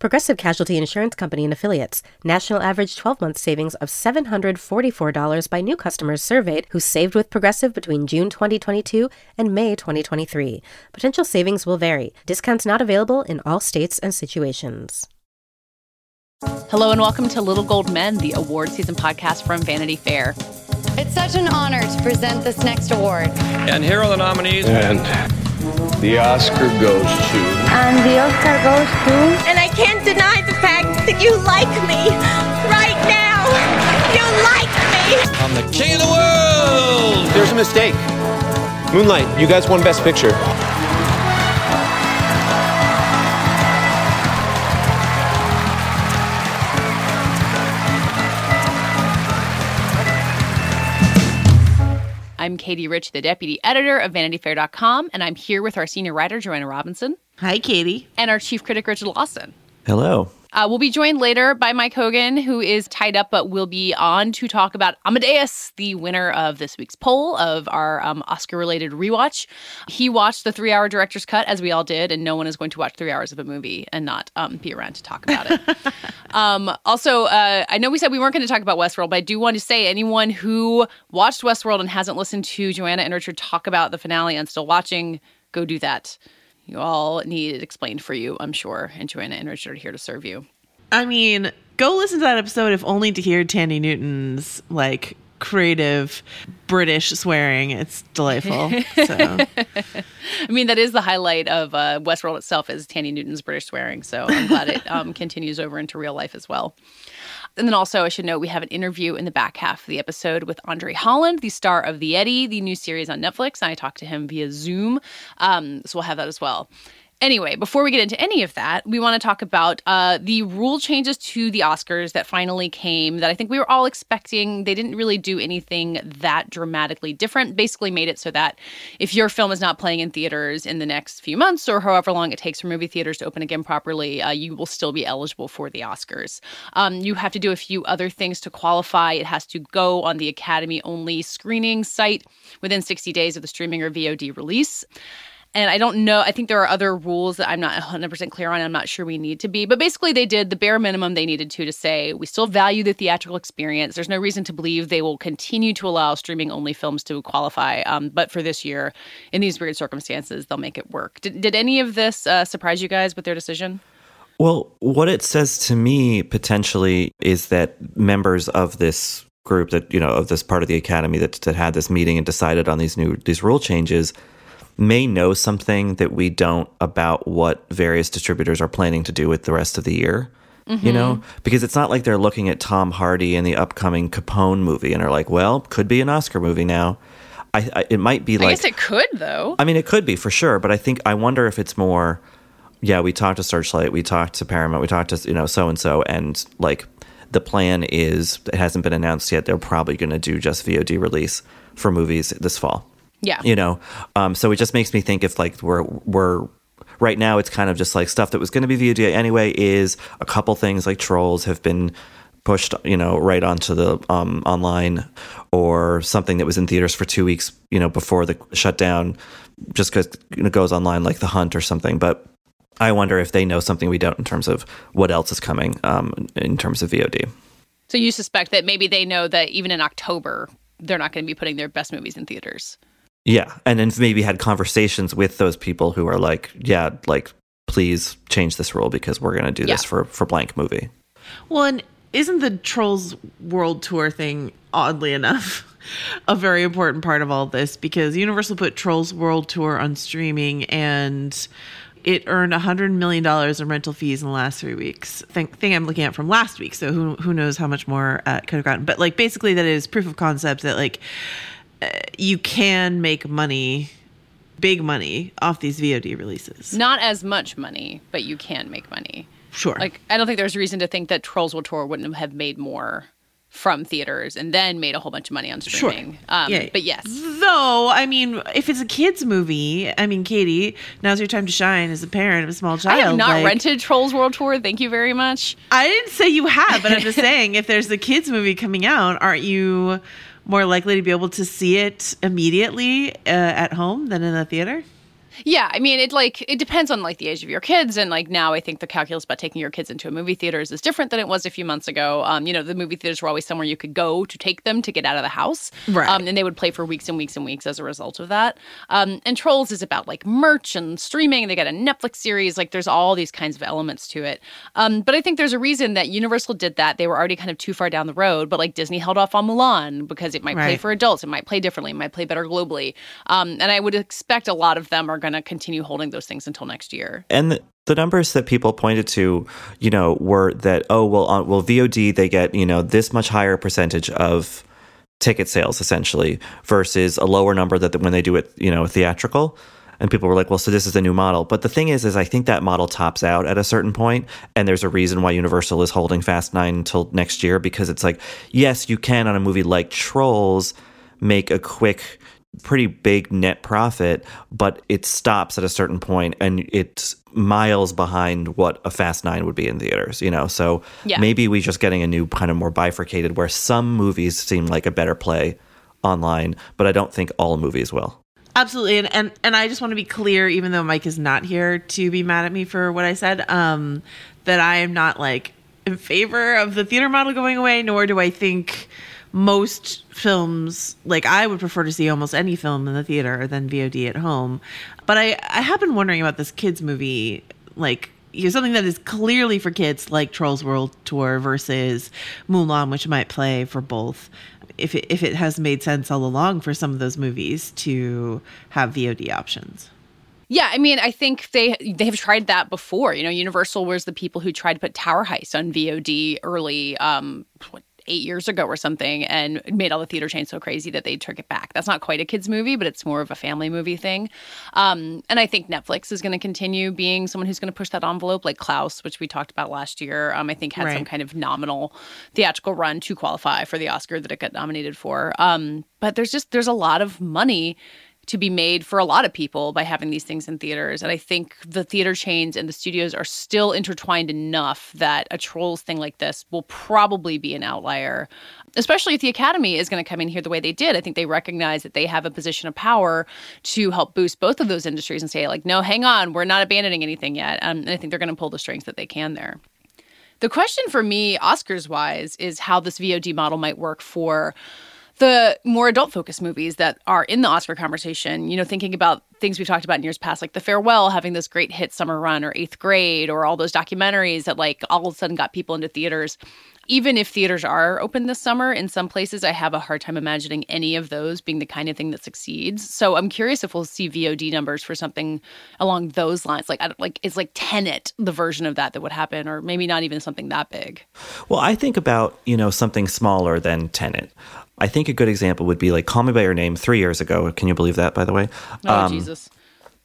Progressive Casualty Insurance Company and Affiliates. National average 12 month savings of $744 by new customers surveyed who saved with Progressive between June 2022 and May 2023. Potential savings will vary. Discounts not available in all states and situations. Hello and welcome to Little Gold Men, the award season podcast from Vanity Fair. It's such an honor to present this next award. And here are the nominees. And the Oscar goes to. And the Oscar goes to. And I can't deny the fact that you like me. Right now. You like me. I'm the king of the world. There's a mistake. Moonlight, you guys won Best Picture. Katie Rich, the deputy editor of VanityFair.com, and I'm here with our senior writer, Joanna Robinson. Hi, Katie. And our chief critic, Richard Lawson. Hello. Uh, we'll be joined later by Mike Hogan, who is tied up but will be on to talk about Amadeus, the winner of this week's poll of our um, Oscar related rewatch. He watched the three hour director's cut, as we all did, and no one is going to watch three hours of a movie and not um, be around to talk about it. um, also, uh, I know we said we weren't going to talk about Westworld, but I do want to say anyone who watched Westworld and hasn't listened to Joanna and Richard talk about the finale and still watching, go do that. You all need it explained for you, I'm sure. And Joanna and Richard are here to serve you. I mean, go listen to that episode if only to hear Thandie Newton's like creative British swearing. It's delightful. So. I mean, that is the highlight of uh, Westworld itself is Thandie Newton's British swearing. So I'm glad it um, continues over into real life as well. And then also, I should note we have an interview in the back half of the episode with Andre Holland, the star of The Eddy, the new series on Netflix. And I talked to him via Zoom. Um, so we'll have that as well. Anyway, before we get into any of that, we want to talk about uh, the rule changes to the Oscars that finally came that I think we were all expecting. They didn't really do anything that dramatically different. Basically, made it so that if your film is not playing in theaters in the next few months or however long it takes for movie theaters to open again properly, uh, you will still be eligible for the Oscars. Um, you have to do a few other things to qualify. It has to go on the Academy only screening site within 60 days of the streaming or VOD release. And I don't know. I think there are other rules that I'm not 100% clear on. I'm not sure we need to be. But basically, they did the bare minimum they needed to to say we still value the theatrical experience. There's no reason to believe they will continue to allow streaming only films to qualify. Um, but for this year, in these weird circumstances, they'll make it work. Did, did any of this uh, surprise you guys with their decision? Well, what it says to me potentially is that members of this group that, you know, of this part of the academy that, that had this meeting and decided on these new these rule changes may know something that we don't about what various distributors are planning to do with the rest of the year. Mm-hmm. You know, because it's not like they're looking at Tom Hardy in the upcoming Capone movie and are like, well, could be an Oscar movie now. I, I it might be like. I guess it could though. I mean, it could be for sure, but I think I wonder if it's more. Yeah, we talked to Searchlight, we talked to Paramount, we talked to you know so and so, and like the plan is it hasn't been announced yet. They're probably going to do just VOD release for movies this fall. Yeah. You know, um, so it just makes me think if like we're we're right now it's kind of just like stuff that was going to be VOD anyway is a couple things like Trolls have been pushed you know right onto the um, online or something that was in theaters for two weeks you know before the shutdown just because you know, it goes online like The Hunt or something but I wonder if they know something we don't in terms of what else is coming um, in terms of VOD. So you suspect that maybe they know that even in October they're not going to be putting their best movies in theaters. Yeah, and then maybe had conversations with those people who are like, yeah, like please change this rule because we're going to do Yeah. this for for blank movie. Well, and isn't the Trolls World Tour thing, oddly enough, a very important part of all this? Because Universal put Trolls World Tour on streaming and it earned $100 million in rental fees in the last three weeks. Thing, thing I'm looking at from last week. So who, who knows how much more uh, could have gotten. But like basically, that is proof of concept that like you can make money, big money, off these VOD releases. Not as much money, but you can make money. Sure. Like I don't think there's reason to think that Trolls World Tour wouldn't have made more from theaters and then made a whole bunch of money on streaming. Um, Yeah. But yes. Though, I mean, if it's a kids movie, I mean, Katie, now's your time to shine as a parent of a small child. I have not like- rented Trolls World Tour. Thank you very much. I didn't say you have, but I'm just saying, if there's a kids movie coming out, aren't you more likely to be able to see it immediately uh, at home than in the theater? Yeah, I mean, it like it depends on like the age of your kids, and like now I think the calculus about taking your kids into a movie theaters is different than it was a few months ago. Um, you know, the movie theaters were always somewhere you could go to take them to get out of the house, Right. Um, and they would play for weeks and weeks and weeks as a result of that. Um, and Trolls is about like merch and streaming. They got a Netflix series. Like, there's all these kinds of elements to it. Um, but I think there's a reason that Universal did that. They were already kind of too far down the road, but like Disney held off on Mulan because it might play for adults. It might play differently. It might play better globally. Um, and I would expect a lot of them are going to continue holding those things until next year. And the, numbers that people pointed to, you know, were that oh well, on, well VOD they get you know this much higher percentage of ticket sales essentially versus a lower number that when they do it you know theatrical. And people were like, well, so this is the new model. But the thing is, is I think that model tops out at a certain point, and there's a reason why Universal is holding Fast Nine until next year because it's like, yes, you can on a movie like Trolls make a quick pretty big net profit, but it stops at a certain point and it's miles behind what a Fast Nine would be in theaters, you know? So Yeah. maybe we're just getting a new kind of more bifurcated where some movies seem like a better play online, but I don't think all movies will. Absolutely, and, and and I just want to be clear, even though Mike is not here to be mad at me for what I said, um, that I am not like in favor of the theater model going away, nor do I think most films like I would prefer to see almost any film in the theater than VOD at home. But I I have been wondering about this kids movie, like you know, something that is clearly for kids, like Trolls World Tour versus Mulan, which might play for both. If it, if it has made sense all along for some of those movies to have VOD options. Yeah, I mean, I think they they have tried that before. You know, Universal was the people who tried to put Tower Heist on VOD early, um, what, eight years ago or something, and made all the theater chains so crazy that they took it back. That's not quite a kids movie, but it's more of a family movie thing. Um, and I think Netflix is going to continue being someone who's going to push that envelope, like Klaus, which we talked about last year. Um, I think had some kind of nominal theatrical run to qualify for the Oscar that it got nominated for. Um, but there's just there's a lot of money to be made for a lot of people by having these things in theaters. And I think the theater chains and the studios are still intertwined enough that a Trolls thing like this will probably be an outlier, especially if the Academy is going to come in here the way they did. I think they recognize that they have a position of power to help boost both of those industries and say, like, no, hang on, we're not abandoning anything yet. Um, and I think they're going to pull the strings that they can there. The question for me, Oscars wise, is how this VOD model might work for the more adult focused movies that are in the Oscar conversation, you know, thinking about things we've talked about in years past, like The Farewell having this great hit summer run, or Eighth Grade, or all those documentaries that like all of a sudden got people into theaters. Even if theaters are open this summer, in some places, I have a hard time imagining any of those being the kind of thing that succeeds. So I'm curious if we'll see VOD numbers for something along those lines. Like, I don't, like is like Tenet the version of that that would happen, or maybe not even something that big. Well, I think about, you know, something smaller than Tenet. I think a good example would be like Call Me By Your Name three years ago. Can you believe that, by the way? Oh Um, Jesus!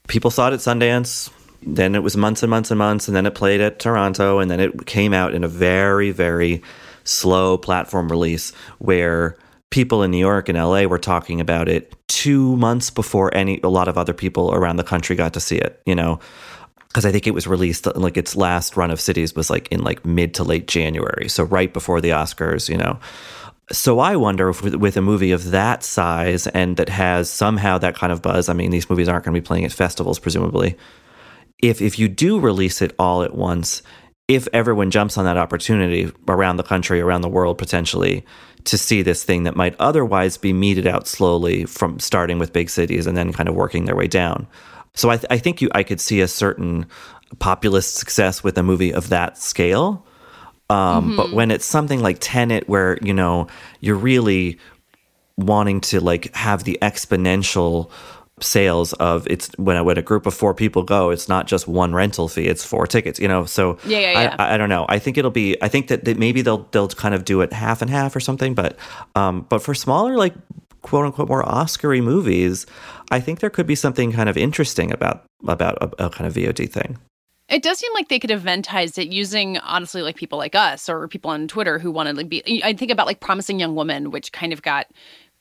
people saw it at Sundance. Then it was months and months and months, and then it played at Toronto, and then it came out in a very, very slow platform release where people in New York and LA were talking about it two months before any a lot of other people around the country got to see it. You know, because I think it was released like its last run of cities was like in like mid to late January, so right before the Oscars. You know, so I wonder if with, a movie of that size and that has somehow that kind of buzz. I mean, these movies aren't going to be playing at festivals, presumably. If if you do release it all at once, if everyone jumps on that opportunity around the country, around the world, potentially to see this thing that might otherwise be meted out slowly from starting with big cities and then kind of working their way down. So I, th- I think you I could see a certain populist success with a movie of that scale. Um, But when it's something like Tenet, where you know you're really wanting to like have the exponential sales of it's when a, when a group of four people go, it's not just one rental fee; it's four tickets. You know, so Yeah, yeah, yeah. I, I don't know. I think it'll be. I think that, that maybe they'll they'll kind of do it half and half or something. But um, but for smaller like quote unquote more Oscary movies, I think there could be something kind of interesting about about a, a kind of VOD thing. It does seem like they could eventize it using honestly like people like us or people on Twitter who wanted to be I think about like promising young woman which kind of got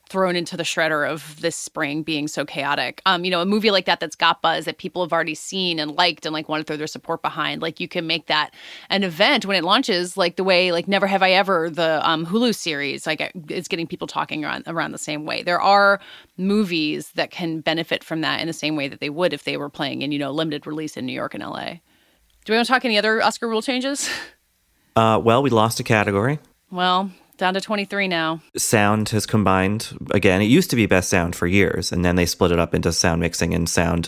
thrown into the shredder of this spring being so chaotic. Um, you know, a movie like that that's got buzz that people have already seen and liked and like want to throw their support behind. Like you can make that an event when it launches, like the way like Never Have I Ever, the um, Hulu series, like it's getting people talking around around the same way. There are movies that can benefit from that in the same way that they would if they were playing in you know limited release in New York and LA. Do we want to talk any other Oscar rule changes? Uh, well, we lost a category. Well, down to 23 now. Sound has combined again. It used to be best sound for years, and then they split it up into sound mixing and sound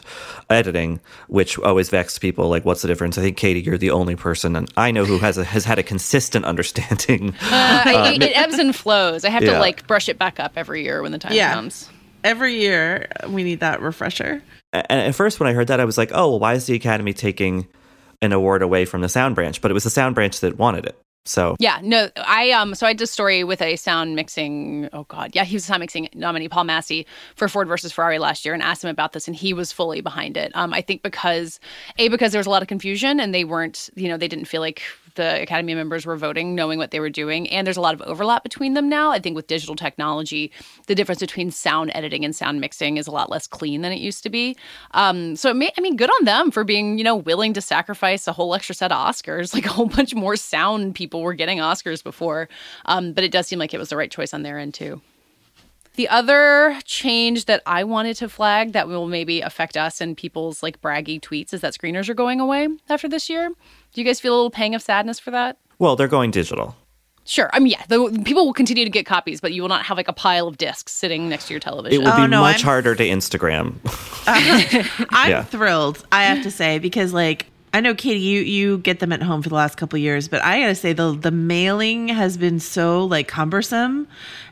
editing, which always vexed people. Like, what's the difference? I think Katie, you're the only person and I know who has a, has had a consistent understanding. Uh, uh, it, it, ebbs and flows. I have yeah. to like brush it back up every year when the time yeah. comes. Every year we need that refresher. And at first, when I heard that, I was like, "Oh, well, why is the Academy taking an award away from the sound branch?" But it was the sound branch that wanted it. So yeah, no, I um, so I did a story with a sound mixing. Oh God, yeah, he was a sound mixing nominee, Paul Massey, for Ford versus Ferrari last year, and asked him about this, and he was fully behind it. Um, I think because a because there was a lot of confusion, and they weren't, you know, they didn't feel like the Academy members were voting, knowing what they were doing. And there's a lot of overlap between them now. I think with digital technology, the difference between sound editing and sound mixing is a lot less clean than it used to be. Um, so it may, I mean, good on them for being, you know, willing to sacrifice a whole extra set of Oscars. Like a whole bunch more sound people were getting Oscars before. Um, but it does seem like it was the right choice on their end too. The other change that I wanted to flag that will maybe affect us and people's like braggy tweets is that screeners are going away after this year. Do you guys feel a little pang of sadness for that? Well, they're going digital. Sure. I mean, yeah, the, people will continue to get copies, but you will not have like a pile of discs sitting next to your television. It will be oh, no, much I'm... harder to Instagram. uh, I'm yeah. thrilled, I have to say, because like I know Katie, you you get them at home for the last couple years, but I gotta say the the mailing has been so like cumbersome,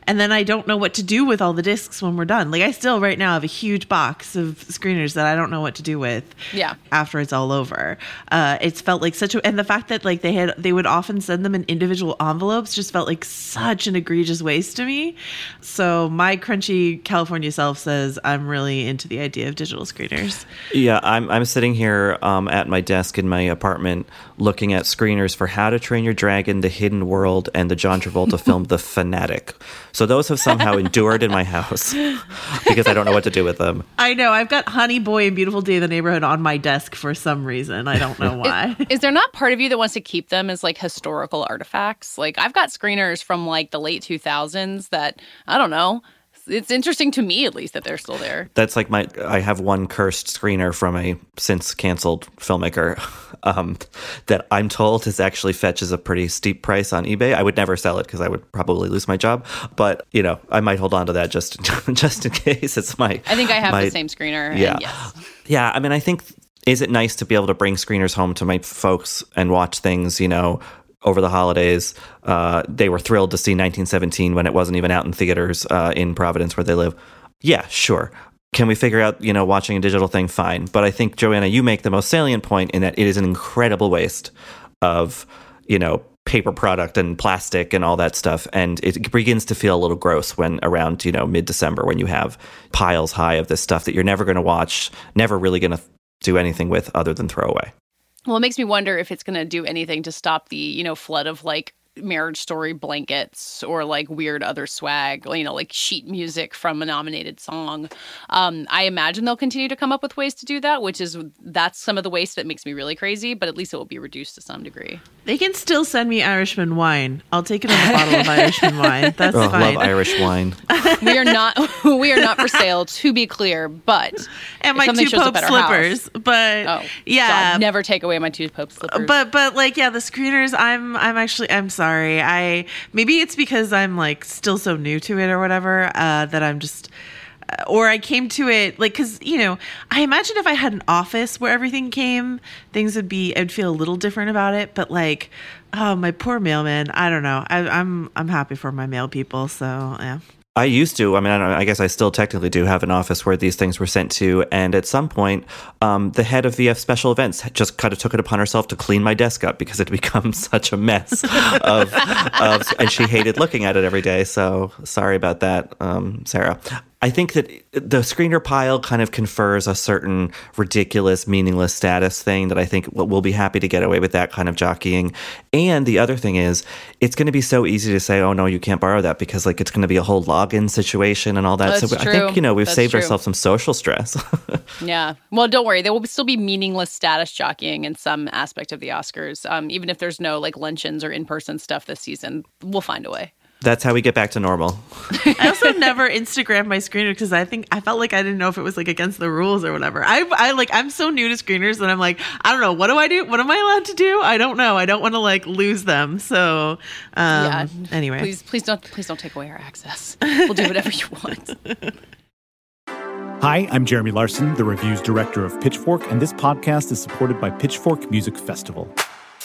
and then I don't know what to do with all the discs when we're done. Like I still right now have a huge box of screeners that I don't know what to do with. Yeah. After it's all over, uh, it's felt like such a and the fact that like they had they would often send them in individual envelopes just felt like such an egregious waste to me. So my crunchy California self says I'm really into the idea of digital screeners. Yeah, I'm I'm sitting here um, at my desk in my apartment looking at screeners for How to Train Your Dragon, The Hidden World, and the John Travolta film The Fanatic. So those have somehow endured in my house because I don't know what to do with them. I know. I've got Honey Boy and Beautiful Day in the Neighborhood on my desk for some reason. I don't know why. is, is there not part of you that wants to keep them as like historical artifacts? Like I've got screeners from like the late 2000s that I don't know it's interesting to me at least that they're still there. That's like my I have one cursed screener from a since canceled filmmaker um, that I'm told is actually fetches a pretty steep price on eBay. I would never sell it because I would probably lose my job, but you know I might hold on to that just just in case. It's my I think I have my, the same screener. Yeah, yes. yeah. I mean, I think is it nice to be able to bring screeners home to my folks and watch things you know over the holidays. Uh, they were thrilled to see 1917 when it wasn't even out in theaters uh, in Providence where they live. Yeah, sure. Can we figure out, you know, watching a digital thing? Fine. But I think, Joanna, you make the most salient point in that it is an incredible waste of, you know, paper product and plastic and all that stuff. And it begins to feel a little gross when around, you know, mid December when you have piles high of this stuff that you're never going to watch, never really going to do anything with other than throw away. Well, it makes me wonder if it's going to do anything to stop the, you know, flood of like marriage story blankets or like weird other swag, you know, like sheet music from a nominated song. Um, I imagine they'll continue to come up with ways to do that, which is that's some of the waste that makes me really crazy, but at least it will be reduced to some degree. They can still send me Irishman wine. I'll take it on a bottle of Irishman wine. That's oh, fine. love Irish wine. we are not we are not for sale, to be clear, but and my two Pope slippers. House, but oh, yeah, God, never take away my two Pope slippers. But but like yeah, the screeners. I'm I'm actually I'm sorry sorry. I maybe it's because I'm like still so new to it or whatever uh, that I'm just uh, or I came to it like because you know I imagine if I had an office where everything came, things would be I'd feel a little different about it. But like, oh my poor mailman, I don't know. I, I'm I'm happy for my mail people, so yeah. I used to. I mean, I, I, guess I still technically do have an office where these things were sent to. And at some point, um, the head of VF Special Events just kind of took it upon herself to clean my desk up because it had become such a mess. of, of, and she hated looking at it every day. So sorry about that, um, Sarah. I think that the screener pile kind of confers a certain ridiculous, meaningless status thing that I think we'll be happy to get away with that kind of jockeying. And the other thing is, it's going to be so easy to say, "Oh no, you can't borrow that," because like it's going to be a whole login situation and all that. That's so true. I think you know we've That's saved true. ourselves some social stress. Yeah. Well, don't worry. There will still be meaningless status jockeying in some aspect of the Oscars. Um, even if there's no like luncheons or in person stuff this season, we'll find a way. That's how we get back to normal. I also never Instagram my screener because I think I felt like I didn't know if it was like against the rules or whatever. I I like I'm so new to screeners that I'm like I don't know what do I do? What am I allowed to do? I don't know. I don't want to like lose them. So um, yeah. Anyway, please, please don't, please don't take away our access. We'll do whatever you want. Hi, I'm Jeremy Larson, the reviews director of Pitchfork, and this podcast is supported by Pitchfork Music Festival.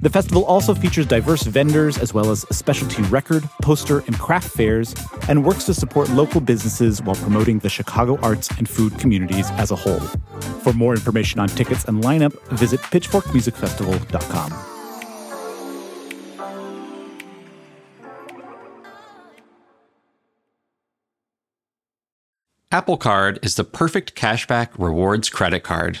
The festival also features diverse vendors as well as a specialty record, poster, and craft fairs, and works to support local businesses while promoting the Chicago arts and food communities as a whole. For more information on tickets and lineup, visit pitchforkmusicfestival.com. Apple Card is the perfect cashback rewards credit card.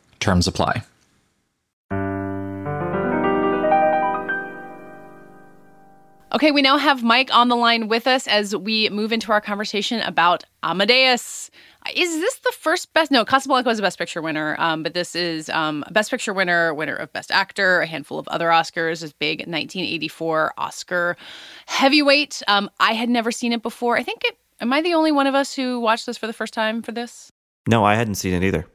Terms apply. Okay, we now have Mike on the line with us as we move into our conversation about Amadeus. Is this the first best? No, Casablanca was a Best Picture winner, um, but this is um, a Best Picture winner, winner of Best Actor, a handful of other Oscars. This big 1984 Oscar heavyweight. Um, I had never seen it before. I think it. Am I the only one of us who watched this for the first time for this? No, I hadn't seen it either.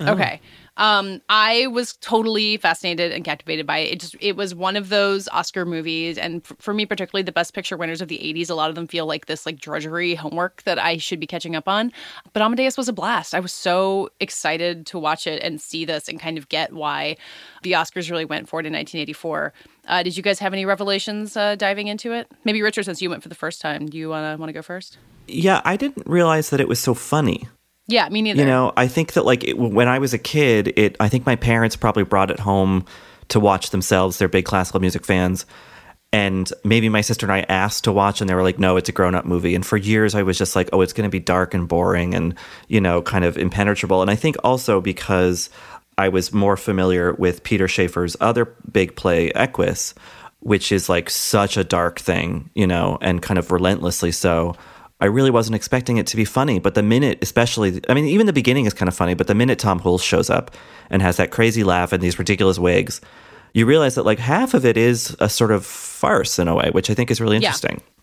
Okay. Um, I was totally fascinated and captivated by it. It just it was one of those Oscar movies, and f- for me particularly, the Best Picture winners of the '80s. A lot of them feel like this like drudgery homework that I should be catching up on. But Amadeus was a blast. I was so excited to watch it and see this and kind of get why the Oscars really went for it in 1984. Uh, did you guys have any revelations uh, diving into it? Maybe Richard, since you went for the first time, do you wanna want to go first? Yeah, I didn't realize that it was so funny. Yeah, me neither. You know, I think that like it, when I was a kid, it I think my parents probably brought it home to watch themselves. They're big classical music fans. And maybe my sister and I asked to watch, and they were like, no, it's a grown up movie. And for years, I was just like, oh, it's going to be dark and boring and, you know, kind of impenetrable. And I think also because I was more familiar with Peter Shaffer's other big play, Equus, which is like such a dark thing, you know, and kind of relentlessly so. I really wasn't expecting it to be funny, but the minute, especially, I mean, even the beginning is kind of funny, but the minute Tom Hulce shows up and has that crazy laugh and these ridiculous wigs, you realize that like half of it is a sort of farce in a way, which I think is really interesting. Yeah,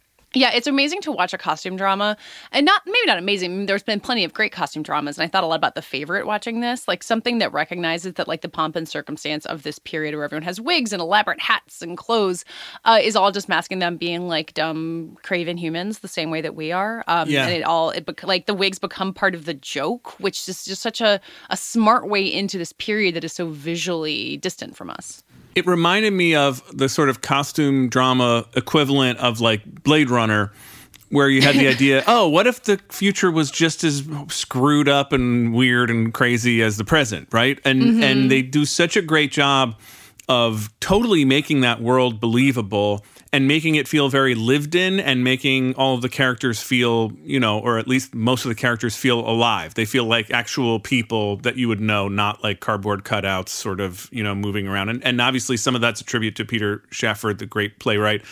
it's amazing to watch a costume drama, and not maybe not amazing. There's been plenty of great costume dramas, and I thought a lot about the favorite watching this, like something that recognizes that like the pomp and circumstance of this period where everyone has wigs and elaborate hats and clothes, uh, is all just masking them being like dumb, craven humans, the same way that we are. Um, Yeah. and it all it bec- like the wigs become part of the joke, which is just such a a smart way into this period that is so visually distant from us. It reminded me of the sort of costume drama equivalent of like Blade Runner, where you had the idea, oh, what if the future was just as screwed up and weird and crazy as the present, right? And Mhm. and they do such a great job of totally making that world believable and making it feel very lived in and making all of the characters feel, you know, or at least most of the characters feel alive. They feel like actual people that you would know, not like cardboard cutouts sort of, you know, moving around. And, and obviously some of that's a tribute to Peter Shaffer, the great playwright.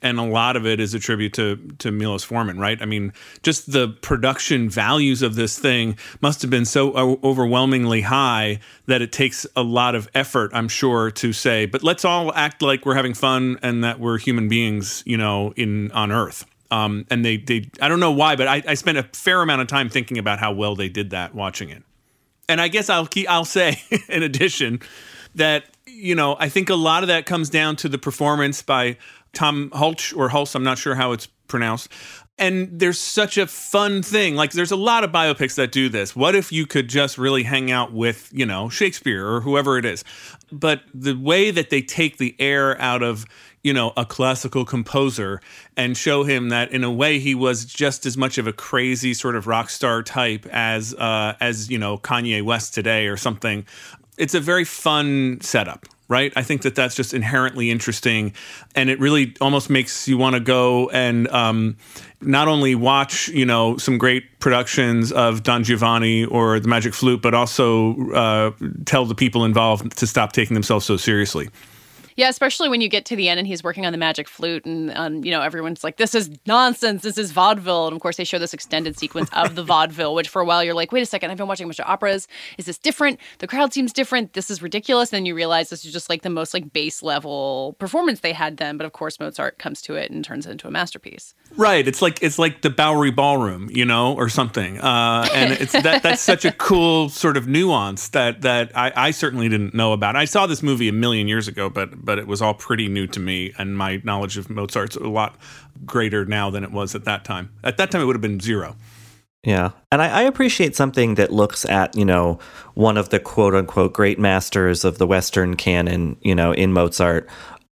And a lot of it is a tribute to to Milos Forman, right? I mean, just the production values of this thing must have been so o- overwhelmingly high that it takes a lot of effort, I'm sure, to say, but let's all act like we're having fun and that we're human beings, you know, in on Earth. Um, and they, they, I don't know why, but I, I spent a fair amount of time thinking about how well they did that watching it. And I guess I'll keep, I'll say in addition that, you know, I think a lot of that comes down to the performance by Tom Hulce or Hulse. I'm not sure how it's pronounced. And there's such a fun thing. Like, there's a lot of biopics that do this. What if you could just really hang out with, you know, Shakespeare or whoever it is? But the way that they take the air out of, you know, a classical composer and show him that in a way he was just as much of a crazy sort of rock star type as, uh, as, you know, Kanye West today or something. It's a very fun setup right? I think that that's just inherently interesting, and it really almost makes you want to go and um, not only watch, you know, some great productions of Don Giovanni or The Magic Flute, but also uh, tell the people involved to stop taking themselves so seriously. Yeah, especially when you get to the end and he's working on the magic flute, and um, you know everyone's like, "This is nonsense. This is vaudeville." And of course, they show this extended sequence of the vaudeville, which for a while you're like, "Wait a second, I've been watching a bunch of operas. Is this different? The crowd seems different. This is ridiculous." And then you realize this is just like the most like base level performance they had then. But of course, Mozart comes to it and turns it into a masterpiece. Right. It's like it's like the Bowery Ballroom, you know, or something. Uh, and it's that that's such a cool sort of nuance that that I, I certainly didn't know about. I saw this movie a million years ago, but but it was all pretty new to me, and my knowledge of Mozart's a lot greater now than it was at that time. At that time, it would have been zero. Yeah. And I, I, appreciate something that looks at, you know, one of the quote unquote great masters of the Western canon, you know, in Mozart,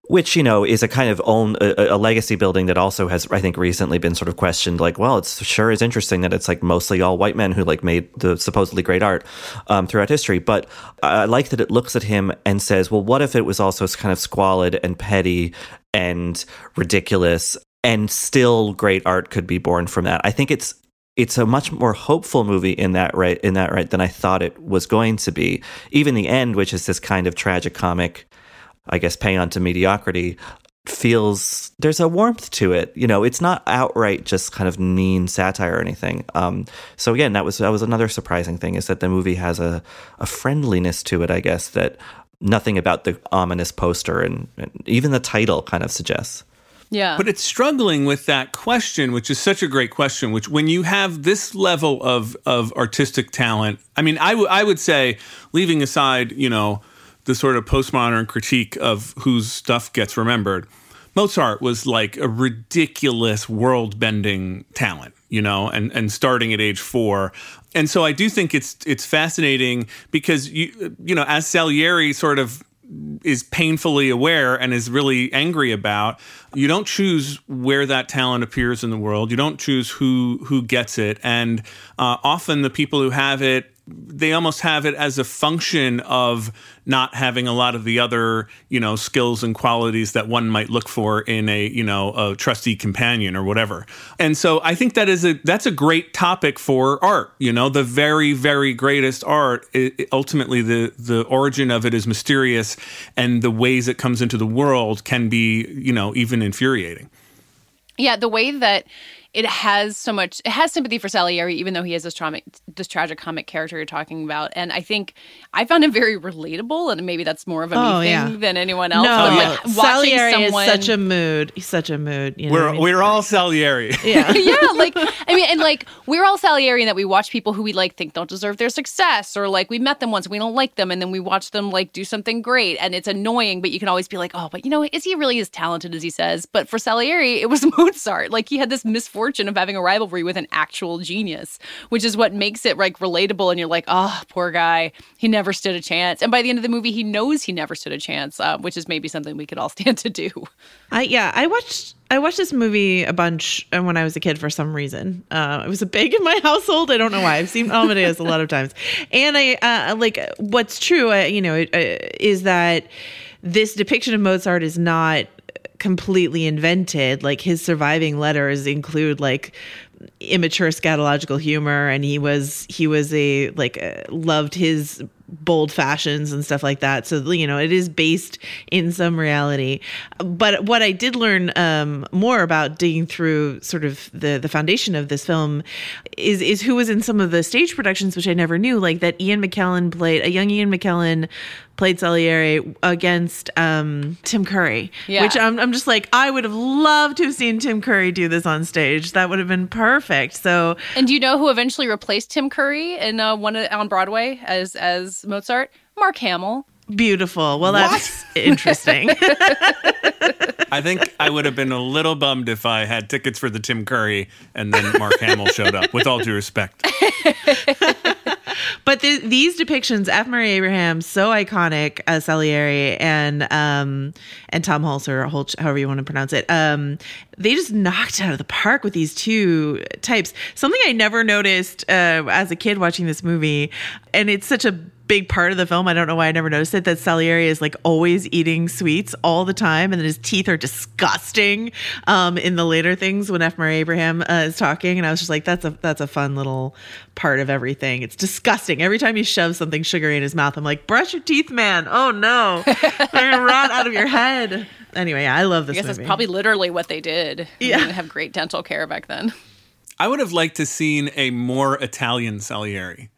which, you know, is a kind of own a, a, legacy building that also has, I think, recently been sort of questioned. Like, well, it's sure is interesting that it's like mostly all white men who like made the supposedly great art um, throughout history. But I like that it looks at him and says, well, what if it was also kind of squalid and petty and ridiculous and still great art could be born from that? I think it's it's a much more hopeful movie in that right in that right than I thought it was going to be. Even the end, which is this kind of tragic comic I guess, paying on to mediocrity feels there's a warmth to it. You know, it's not outright just kind of mean satire or anything. Um, so again, that was that was another surprising thing is that the movie has a a friendliness to it. I guess that nothing about the ominous poster and, and even the title kind of suggests. Yeah. But it's struggling with that question, which is such a great question, which when you have this level of of artistic talent, I mean, I, w- I would say, leaving aside, you know, the sort of postmodern critique of whose stuff gets remembered. Mozart was like a ridiculous world bending talent, you know, and, and starting at age four. And so I do think it's it's fascinating because you you know, as Salieri sort of is painfully aware and is really angry about you don't choose where that talent appears in the world you don't choose who who gets it and uh, often the people who have it they almost have it as a function of not having a lot of the other you know skills and qualities that one might look for in a you know a trusty companion or whatever. And so i think that is a that's a great topic for art you know? The very very greatest art it, ultimately the the origin of it is mysterious and the ways it comes into the world can be you know even infuriating. Yeah the way that it has so much it has sympathy for Salieri even though he has this tragic this tragic comic character you're talking about and I think I found him very relatable and maybe that's more of a oh, me yeah. thing than anyone else no, but yeah. Salieri someone... is such a mood he's such a mood you know we're I mean? we're all Salieri yeah yeah like I mean and like we're all Salieri in that we watch people who we like think don't deserve their success or like we met them once and we don't like them and then we watch them like do something great and it's annoying but you can always be like oh but you know is he really as talented as he says but for Salieri it was Mozart like he had this misfortune of having a rivalry with an actual genius, which is what makes it like relatable. And you're like, oh, poor guy, he never stood a chance. And by the end of the movie, he knows he never stood a chance, uh, which is maybe something we could all stand to do. I yeah, I watched I watched this movie a bunch uh, when I was a kid for some reason. Uh, it was a big in my household. I don't know why. I've seen Amadeus a lot of times, and I uh, like what's true. Uh, you know, uh, is that this depiction of Mozart is not completely invented. Like his surviving letters include like immature scatological humor and he was he was a like uh, loved his bold fashions and stuff like that. So you know, it is based in some reality. But what I did learn um, more about digging through sort of the the foundation of this film is is who was in some of the stage productions, which I never knew. Like that Ian McKellen played a young Ian McKellen played Salieri against um, Tim Curry, Yeah. which I'm, I'm just like, I would have loved to have seen Tim Curry do this on stage. That would have been perfect. So, And do you know who eventually replaced Tim Curry in uh, one of- on Broadway as as Mozart? Mark Hamill. beautiful. Well, that's interesting. I think I would have been a little bummed if I had tickets for the Tim Curry and then Mark Hamill showed up. With all due respect, but the, these depictions, F. Murray Abraham, so iconic as Salieri and um, and Tom Hulce, or Hulch, however you want to pronounce it, um, they just knocked out of the park with these two types. Something I never noticed uh, as a kid watching this movie, and it's such a big part of the film. I don't know why I never noticed it. That Salieri is like always eating sweets all the time, and then his teeth are disgusting. Um, in the later things when F. Murray Abraham uh, is talking, and I was just like, that's a that's a fun little part of everything. It's disgusting. Every time he shoves something sugary in his mouth, I'm like, brush your teeth, man. Oh no, they're gonna rot out of your head. Anyway, I love this. I guess movie. that's probably literally what they did. Yeah. They didn't have great dental care back then. I would have liked to seen a more Italian Salieri.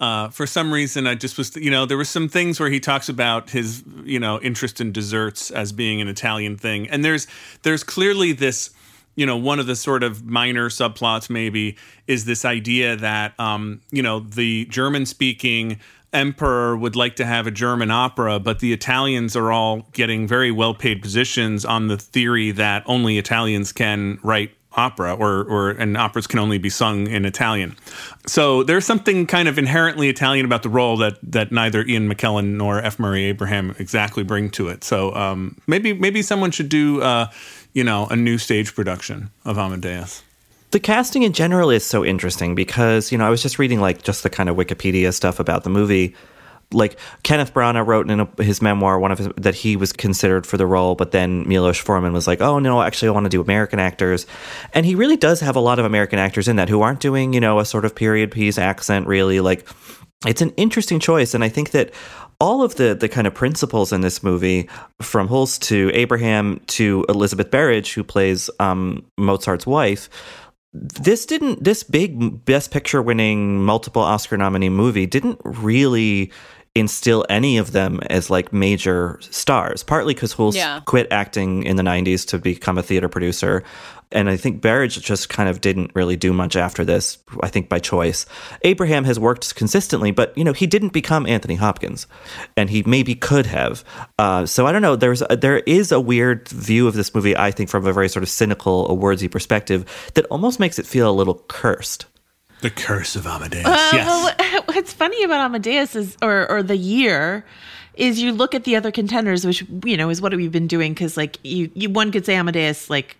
Uh, for some reason, I just was, you know, there were some things where he talks about his, you know, interest in desserts as being an Italian thing, and there's there's clearly this, you know, one of the sort of minor subplots maybe is this idea that, um, you know, the German speaking emperor would like to have a German opera, but the Italians are all getting very well paid positions on the theory that only Italians can write opera or or and operas can only be sung in Italian. So there's something kind of inherently Italian about the role that that neither Ian McKellen nor F. Murray Abraham exactly bring to it. So um, maybe maybe someone should do uh, you know a new stage production of Amadeus. The casting in general is so interesting because, you know, I was just reading like just the kind of Wikipedia stuff about the movie. Like Kenneth Branagh wrote in a, his memoir one of his, that he was considered for the role, but then Milos Forman was like, "Oh no, actually, I want to do American actors," and he really does have a lot of American actors in that who aren't doing, you know, a sort of period piece accent. Really, like it's an interesting choice, and I think that all of the the kind of principles in this movie, from Hulse to Abraham to Elizabeth Berridge, who plays um, Mozart's wife this didn't this big best picture winning multiple oscar nominee movie didn't really instill any of them as like major stars partly because Hulse Yeah. quit acting in the 90s to become a theater producer and i think Berridge just kind of didn't really do much after this i think by choice abraham has worked consistently but you know he didn't become anthony hopkins and he maybe could have uh, so i don't know there's a, there is a weird view of this movie i think from a very sort of cynical awardsy perspective that almost makes it feel a little cursed The Curse of Amadeus. Uh, yes. well, what- what's funny about Amadeus is, or or the year, is you look at the other contenders, which you know is what we've been doing. Because like you, you one could say Amadeus, like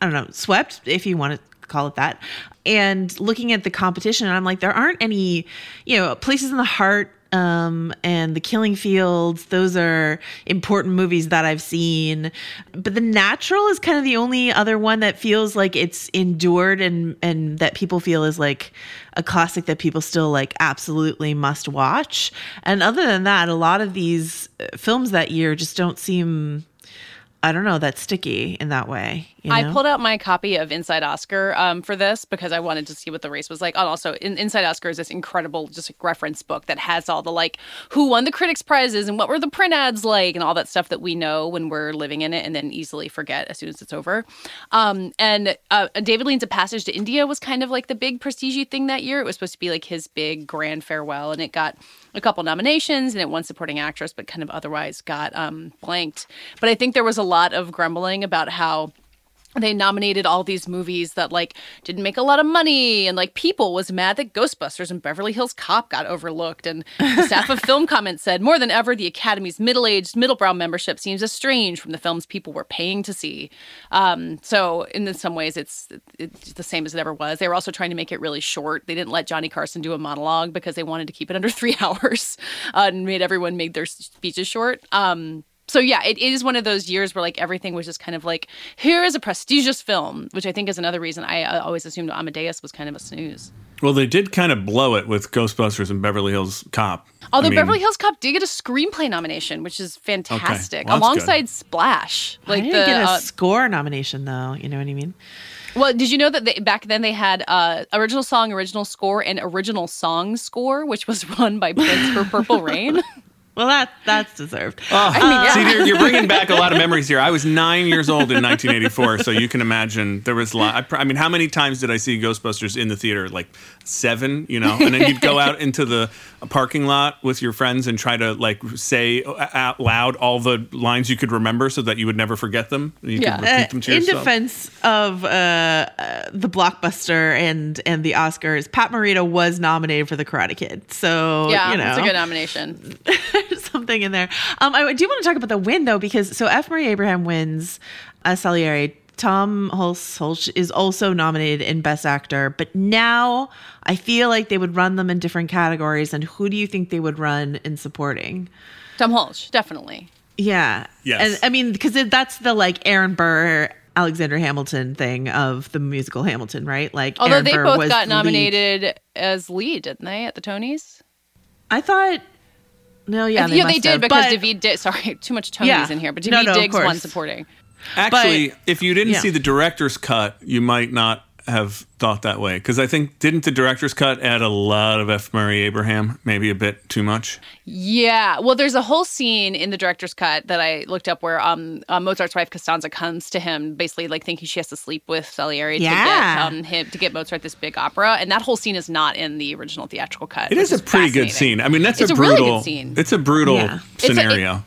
I don't know, swept if you want to call it that. And looking at the competition, I'm like, there aren't any, you know, places in the heart. Um, and the Killing Fields, those are important movies that I've seen. But The Natural is kind of the only other one that feels like it's endured and and that people feel is like a classic that people still like absolutely must watch. And other than that, a lot of these uh, films that year just don't seem I don't know, that sticky in that way. You I pulled out my copy of Inside Oscar um, for this because I wanted to see what the race was like. And also, in, Inside Oscar is this incredible just like, reference book that has all the like who won the critics prizes and what were the print ads like and all that stuff that we know when we're living in it and then easily forget as soon as it's over. Um, and uh, David Lean's A Passage to India was kind of like the big prestige thing that year. It was supposed to be like his big grand farewell, and it got a couple nominations and it won supporting actress, but kind of otherwise got um, blanked. But I think there was a lot of grumbling about how they nominated all these movies that like didn't make a lot of money and like people was mad that ghostbusters and beverly hills cop got overlooked and the staff of film comments said more than ever the academy's middle-aged middlebrow membership seems estranged from the films people were paying to see. Um, so in some ways it's, it's the same as it ever was. They were also trying to make it really short. They didn't let johnny carson do a monologue because they wanted to keep it under three hours uh, and made everyone make their speeches short. Um, so yeah, it is one of those years where like everything was just kind of like here is a prestigious film, which I think is another reason I uh, always assumed Amadeus was kind of a snooze. Well, they did kind of blow it with Ghostbusters and Beverly Hills Cop. Although I mean, Beverly Hills Cop did get a screenplay nomination, which is fantastic, Well, that's alongside Splash. Like Like I didn't the get a uh, score nomination though. You know what I mean? well, did you know that they, back then they had uh, original song, original score, and original song score, which was run by Prince for Purple Rain. Well, that that's deserved. Oh, I mean, yeah. see, you're, you're bringing back a lot of memories here. I was nine years old in 1984, so you can imagine there was a lot. I, pr- I mean, how many times did I see Ghostbusters in the theater? Like seven, you know. And then you'd go out into the parking lot with your friends and try to like say out loud all the lines you could remember, so that you would never forget them. You yeah. could repeat Uh, them to in yourself. defense of uh, uh, the blockbuster and and the Oscars, Pat Morita was nominated for the Karate Kid. So yeah, you know, it's a good nomination. something in there. Um, I do want to talk about the win though, because so F. Murray Abraham wins as Salieri. Tom Hulce Hulce is also nominated in Best Actor, but now I feel like they would run them in different categories. And who do you think they would run in supporting? Tom Hulce, definitely. Yeah. Yes. And I mean, because that's the like Aaron Burr, Alexander Hamilton thing of the musical Hamilton, right? Like, Although Aaron they Burr both got the lead. nominated as lead, didn't they, at the Tonys? I thought. No, yeah, I- they, yeah, they did have, because but- David. Di- sorry, too much Tonys Yeah. in here, but No, David no, of Diggs won course. supporting. Actually, if you didn't yeah. see the director's cut, you might not have thought that way. Because I think didn't the director's cut add a lot of F. Murray Abraham? Maybe a bit too much. Yeah, well, there's a whole scene in the director's cut that I looked up where um uh, Mozart's wife Constanze comes to him, basically like thinking she has to sleep with Salieri to Yeah. get um him to get Mozart this big opera, and that whole scene is not in the original theatrical cut. It is which is a pretty good scene. I mean, that's It's a a really brutal. good scene. It's a brutal Yeah. It's a- it- scenario.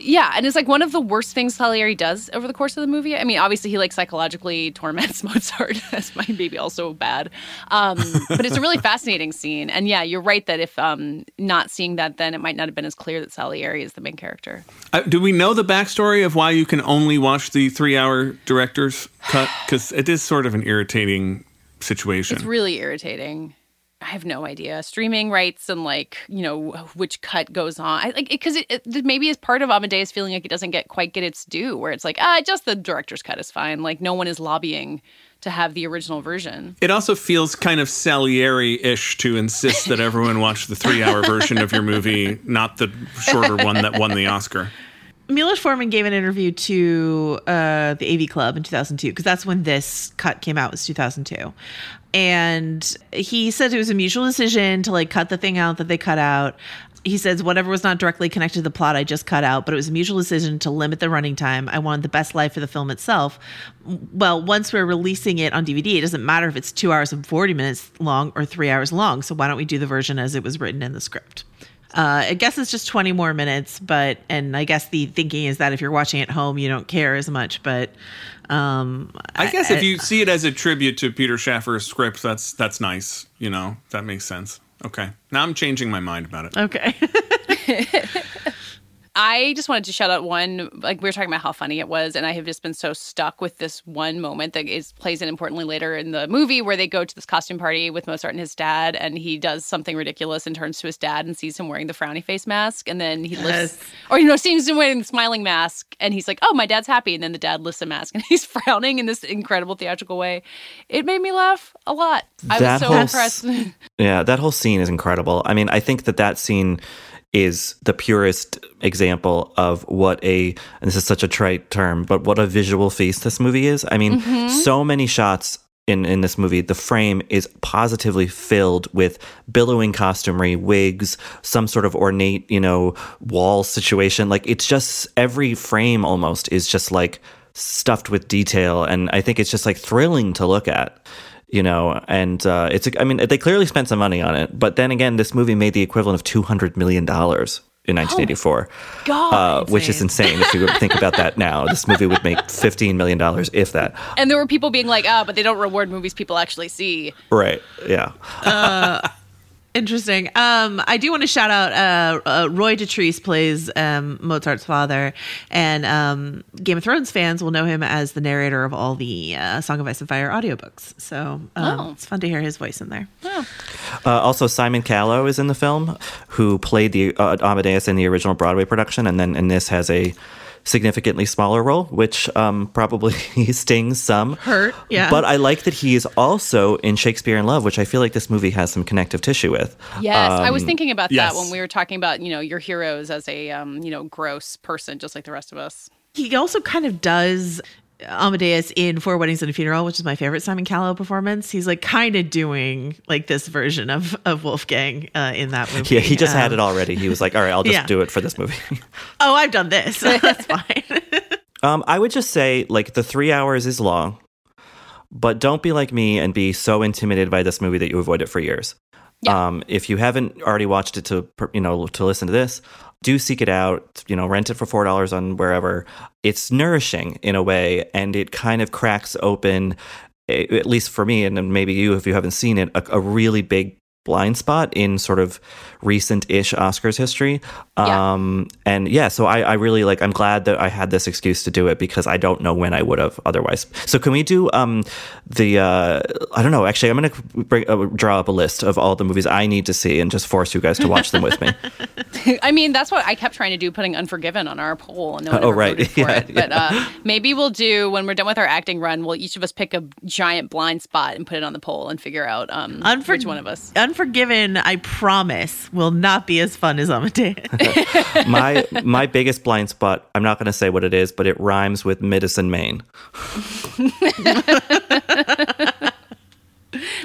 Yeah, and it's like one of the worst things Salieri does over the course of the movie. I mean, obviously he like psychologically torments Mozart. That's my baby also bad, um, but it's a really fascinating scene. And yeah, you're right that if um, not seeing that, then it might not have been as clear that Salieri is the main character. Uh, do we know the backstory of why you can only watch the three-hour director's cut? Because it is sort of an irritating situation. It's really irritating. I have no idea. Streaming rights and like you know which cut goes on. I like because it, it, maybe it's part of Amadeus feeling like it doesn't get quite get its due. Where it's like ah, just the director's cut is fine. Like no one is lobbying to have the original version. It also feels kind of Salieri-ish to insist that everyone watch the three-hour version of your movie, not the shorter one that won the Oscar. Milos Forman gave an interview to uh, the AV Club in 2002 because that's when this cut came out was 2002, and he says it was a mutual decision to like cut the thing out that they cut out. He says whatever was not directly connected to the plot, I just cut out, but it was a mutual decision to limit the running time. I wanted the best life for the film itself. Well, once we're releasing it on DVD, it doesn't matter if it's two hours and 40 minutes long or three hours long. So why don't we do the version as it was written in the script? Uh, I guess it's just 20 more minutes, but, and I guess the thinking is that if you're watching at home, you don't care as much, but, um, I guess if you see it as a tribute to Peter Shaffer's script, that's that's nice. You know, that makes sense. Okay, now I'm changing my mind about it. Okay. I just wanted to shout out one, like we were talking about how funny it was, and I have just been so stuck with this one moment that is plays in importantly later in the movie where they go to this costume party with Mozart and his dad, and he does something ridiculous and turns to his dad and sees him wearing the frowny face mask, and then he lifts, or you know, sees him wearing the smiling mask, and he's like, "Oh, my dad's happy," and then the dad lifts a mask and he's frowning in this incredible theatrical way. It made me laugh a lot. I That was so impressed. s- Yeah, that whole scene is incredible. I mean, I think that that scene is the purest example of what a and this is such a trite term, but what a visual feast this movie is. I mean, Mhm. so many shots in in this movie, the frame is positively filled with billowing costumery, wigs, some sort of ornate, you know, wall situation. Like it's just every frame almost is just like stuffed with detail and I think it's just like thrilling to look at you know and uh, it's i mean they clearly spent some money on it but then again this movie made the equivalent of 200 million dollars in 1984 God, uh, which is insane if you think about that now. This movie would make 15 million dollars if that. And there were people being like, "Ah, but they don't reward movies people actually see." right yeah. Uh, interesting. Um, I do want to shout out uh, uh, Roy Dotrice plays um, Mozart's father, and um, Game of Thrones fans will know him as the narrator of all the uh, Song of Ice and Fire audiobooks. So um, Oh. it's fun to hear his voice in there. uh, also simon callow is in the film who played the uh, amadeus in the original broadway production and then in this has a significantly smaller role, which um, probably stings some. Hurt, yeah. But I like that he is also in Shakespeare in Love, which I feel like this movie has some connective tissue with. Yes, I was Um, thinking about yes. that when we were talking about you know your heroes as a um, you know gross person, just like the rest of us. He also kind of does Amadeus in Four Weddings and a Funeral, which is my favorite Simon Callow performance. He's like kind of doing like this version of of Wolfgang uh, in that movie. Yeah, he just had Um, it already. He was like, all right, I'll just Yeah. do it for this movie. Oh, I've done this. That's fine. Um, I would just say like the three hours is long, but don't be like me and be so intimidated by this movie that you avoid it for years. Um, if you haven't already watched it to you know to listen to this, do seek it out. You know, rent it for four dollars on wherever. It's nourishing in a way, and it kind of cracks open, at least for me, and maybe you if you haven't seen it, a, a really big blind spot in sort of recent-ish Oscars history. Yeah. Um, and yeah, so I, I really like. I'm glad that I had this excuse to do it because I don't know when I would have otherwise. So can we do um the uh I don't know. Actually, I'm gonna bring, uh, draw up a list of all the movies I need to see and just force you guys to watch them with me. I mean, that's what I kept trying to do, putting Unforgiven on our poll, and no one Oh, ever right. voted for Yeah, it. But uh, maybe we'll do when we're done with our acting run. We'll each of us pick a giant blind spot and put it on the poll and figure out um, Unfor- which one of us. Unforgiven, I promise, will not be as fun as Amadeus. my my biggest blind spot. I'm not gonna say what it is, but it rhymes with Medicine Maine.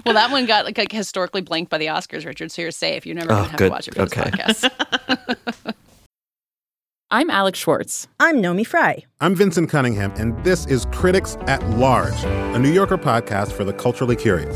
Well, that one got like, like historically blanked by the Oscars, Richard. So you're safe. You're never Oh, going to have good. to watch it for Okay. this podcast. I'm Alex Schwartz. I'm Naomi Fry. I'm Vinson Cunningham, and this is Critics at Large, a New Yorker podcast for the culturally curious.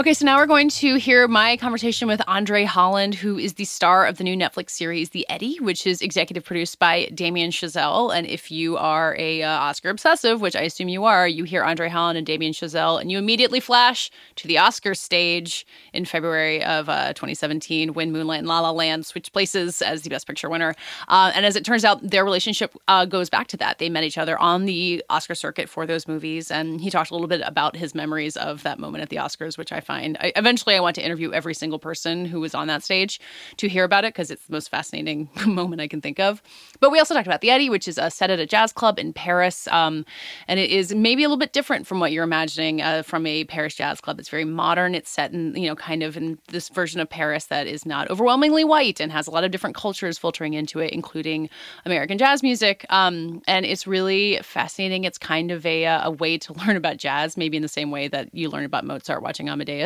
Okay, so now we're going to hear my conversation with Andre Holland, who is the star of the new Netflix series The Eddy, which is executive produced by Damien Chazelle. And if you are a uh, Oscar obsessive, which I assume you are, you hear Andre Holland and Damien Chazelle, and you immediately flash to the Oscar stage in February of uh, 2017 when Moonlight and La La Land switched places as the Best Picture winner. Uh, and as it turns out, their relationship uh, goes back to that. They met each other on the Oscar circuit for those movies, and he talked a little bit about his memories of that moment at the Oscars, which I find. I, eventually, I want to interview every single person who was on that stage to hear about it because it's the most fascinating moment I can think of. But we also talked about the Eddy, which is a set at a jazz club in Paris, um, and it is maybe a little bit different from what you're imagining uh, from a Paris jazz club. It's very modern. It's set in you know kind of in this version of Paris that is not overwhelmingly white and has a lot of different cultures filtering into it, including American jazz music. Um, and it's really fascinating. It's kind of a, uh, a way to learn about jazz, maybe in the same way that you learn about Mozart watching Amadeus.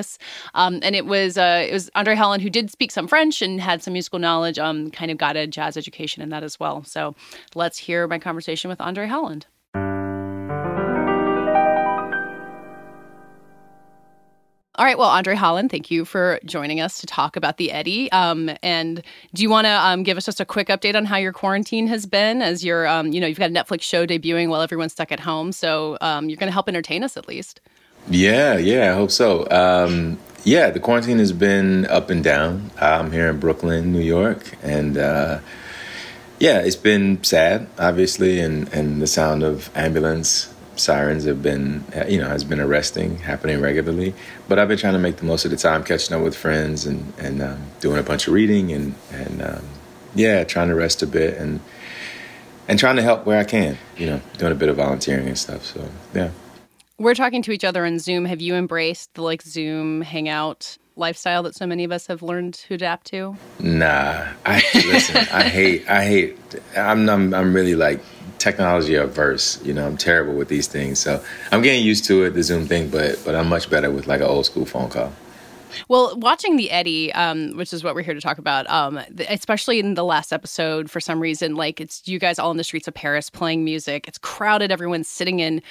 Um, and it was uh, it was Andre Holland who did speak some French and had some musical knowledge. Um, kind of got a jazz education in that as well. So let's hear my conversation with Andre Holland. All right. Well, Andre Holland, thank you for joining us to talk about the Eddy. Um, and do you want to um, give us just a quick update on how your quarantine has been? As you're, um, you know, you've got a Netflix show debuting while everyone's stuck at home, so um, you're going to help entertain us at least. Yeah, yeah, I hope so. Um, yeah, the quarantine has been up and down. I'm here in Brooklyn, New York, and uh, yeah, it's been sad, obviously, and and the sound of ambulance sirens have been, you know, has been arresting, happening regularly. But I've been trying to make the most of the time, catching up with friends and and um, doing a bunch of reading and and um, yeah, trying to rest a bit and and trying to help where I can. You know, doing a bit of volunteering and stuff. So yeah. We're talking to each other on Zoom. Have you embraced the like Zoom hangout lifestyle that so many of us have learned to adapt to? Nah, I listen. I hate. I hate. I'm. I'm. I'm really like technology averse. You know, I'm terrible with these things. So I'm getting used to it, the Zoom thing. But but I'm much better with like an old school phone call. Well, watching the Eddy, um, which is what we're here to talk about, um, especially in the last episode, for some reason, like it's you guys all in the streets of Paris playing music. It's crowded. Everyone's sitting in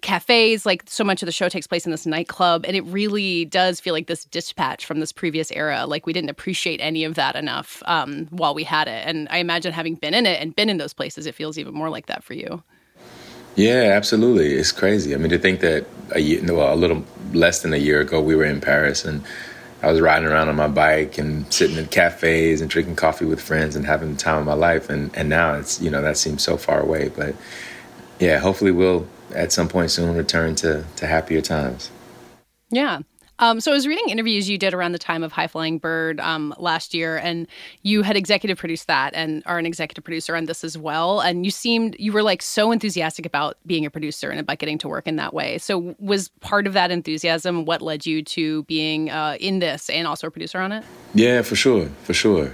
cafes. Like so much of the show takes place in this nightclub, and it really does feel like this dispatch from this previous era. Like we didn't appreciate any of that enough um, while we had it. And I imagine having been in it and been in those places, it feels even more like that for you. Yeah, absolutely. It's crazy. I mean, to think that a year, well, a little less than a year ago, we were in Paris and I was riding around on my bike and sitting in cafes and drinking coffee with friends and having the time of my life. And, and now it's, you know, that seems so far away. But yeah, hopefully we'll at some point soon return to, to happier times. Yeah. Um, so I was reading interviews you did around the time of High Flying Bird um, last year, and you had executive produced that and are an executive producer on this as well. And you seemed you were like so enthusiastic about being a producer and about getting to work in that way. So was part of that enthusiasm what led you to being uh, in this and also a producer on it? Yeah, for sure, for sure.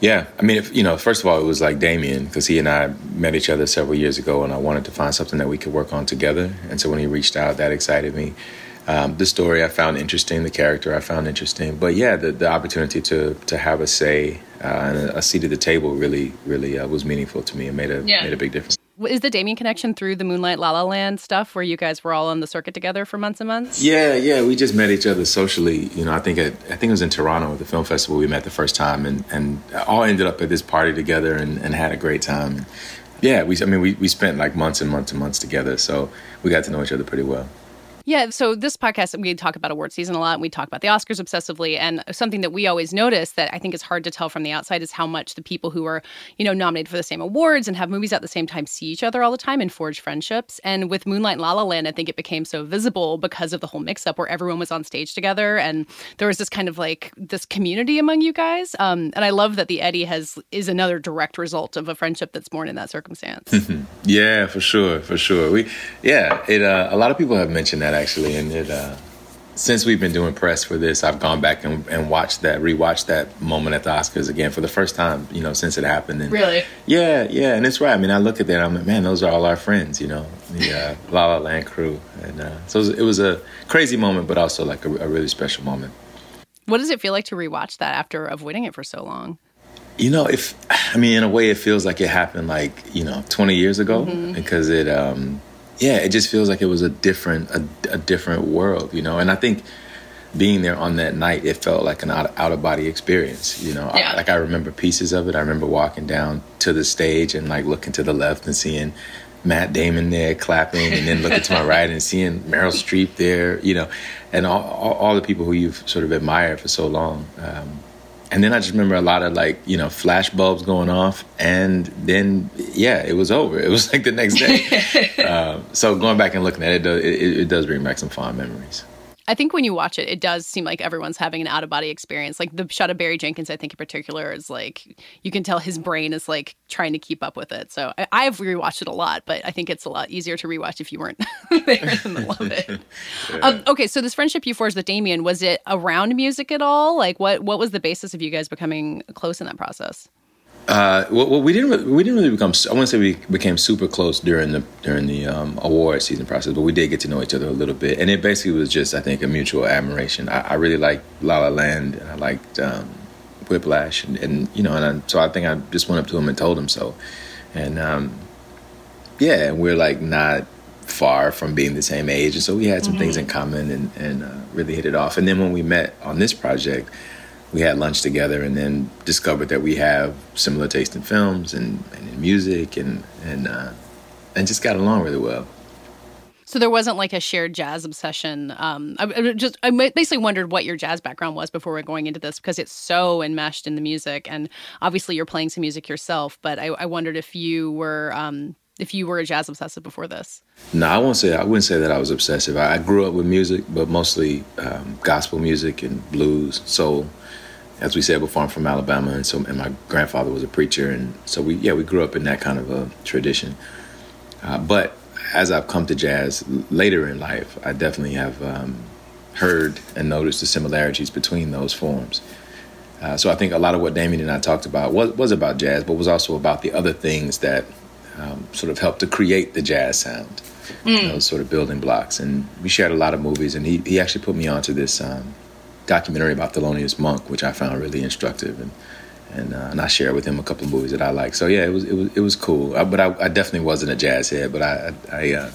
Yeah, I mean, if, you know, first of all, it was like Damien because he and I met each other several years ago, and I wanted to find something that we could work on together. And so when he reached out, that excited me. Um, the story I found interesting, the character I found interesting, but yeah, the, the opportunity to to have a say uh, and a, a seat at the table really really uh, was meaningful to me and made a Yeah. made a big difference. Is the Damien connection through the Moonlight La La Land stuff where you guys were all on the circuit together for months and months? Yeah, yeah, we just met each other socially. You know, I think at, I think it was in Toronto at the film festival we met the first time, and and all ended up at this party together and, and had a great time. Yeah, we I mean we we spent like months and months and months together, so we got to know each other pretty well. Yeah, so this podcast we talk about award season a lot. and We talk about the Oscars obsessively, and something that we always notice that I think is hard to tell from the outside is how much the people who are, you know, nominated for the same awards and have movies at the same time see each other all the time and forge friendships. And with Moonlight and La La Land, I think it became so visible because of the whole mix-up where everyone was on stage together, and there was this kind of like this community among you guys. Um, and I love that the Eddy has is another direct result of a friendship that's born in that circumstance. yeah, for sure, for sure. We, yeah, it. Uh, a lot of people have mentioned that actually, and it. Uh, since we've been doing press for this, I've gone back and, and watched that, rewatched that moment at the Oscars again for the first time. You know, since it happened. And Really? Yeah, yeah, and it's right. I mean, I look at that, I'm like, man, those are all our friends. You know, the uh, La La Land crew, and uh, so it was, it was a crazy moment, but also like a, a really special moment. What does it feel like to rewatch that after avoiding it for so long? You know, if I mean, in a way, it feels like it happened like you know, 20 years ago Mhm. because it, um, yeah, it just feels like it was a different, a, a different world, you know. And I think being there on that night, it felt like an out, out of body experience, you know. Yeah. I, like I remember pieces of it. I remember walking down to the stage and like looking to the left and seeing Matt Damon there clapping, and then looking to my right and seeing Meryl Streep there, you know, and all, all, all the people who you've sort of admired for so long. Um, and then I just remember a lot of like, you know, flash bulbs going off. And then, yeah, it was over. It was like the next day. um, so going back and looking at it, it, it, it does bring back some fond memories. I think when you watch it, it does seem like everyone's having an out of body experience. Like the shot of Barry Jenkins, I think in particular, is like you can tell his brain is like trying to keep up with it. So I, I've rewatched it a lot, but I think it's a lot easier to rewatch if you weren't there and love it. Um, okay, so this friendship you forged with Damien was it around music at all? Like what what was the basis of you guys becoming close in that process? Uh, well, we didn't. We didn't really become. I wouldn't say we became super close during the during the um, award season process, but we did get to know each other a little bit, and it basically was just, I think, a mutual admiration. I, I really liked La La Land, and I liked um, Whiplash, and, and you know, and I, so I think I just went up to him and told him so, and um, yeah, and we're like not far from being the same age, and so we had some things in common, and and uh, really hit it off. And then when we met on this project we had lunch together and then discovered that we have similar taste in films and, and in music and and uh, and just got along really well. So there wasn't like a shared jazz obsession. Um, I, I just I basically wondered what your jazz background was before we're going into this because it's so enmeshed in the music, and obviously you're playing some music yourself. But I, I wondered if you were um, if you were a jazz obsessive before this. No, I won't say I wouldn't say that I was obsessive. I, I grew up with music, but mostly um, gospel music and blues, soul. As we said before, I'm from Alabama, and so and my grandfather was a preacher, and so we yeah we grew up in that kind of a tradition. Uh, but as I've come to jazz later in life, I definitely have um, heard and noticed the similarities between those forms. Uh, so I think a lot of what Damien and I talked about was, was about jazz, but was also about the other things that um, sort of helped to create the jazz sound, Mm. those sort of building blocks. And we shared a lot of movies, and he, he actually put me onto this um, documentary about Thelonious Monk, which I found really instructive, and and, uh, and I shared with him a couple of movies that I like. So yeah, it was it was it was cool. I, but I, I, definitely wasn't a jazz head, but I, I uh,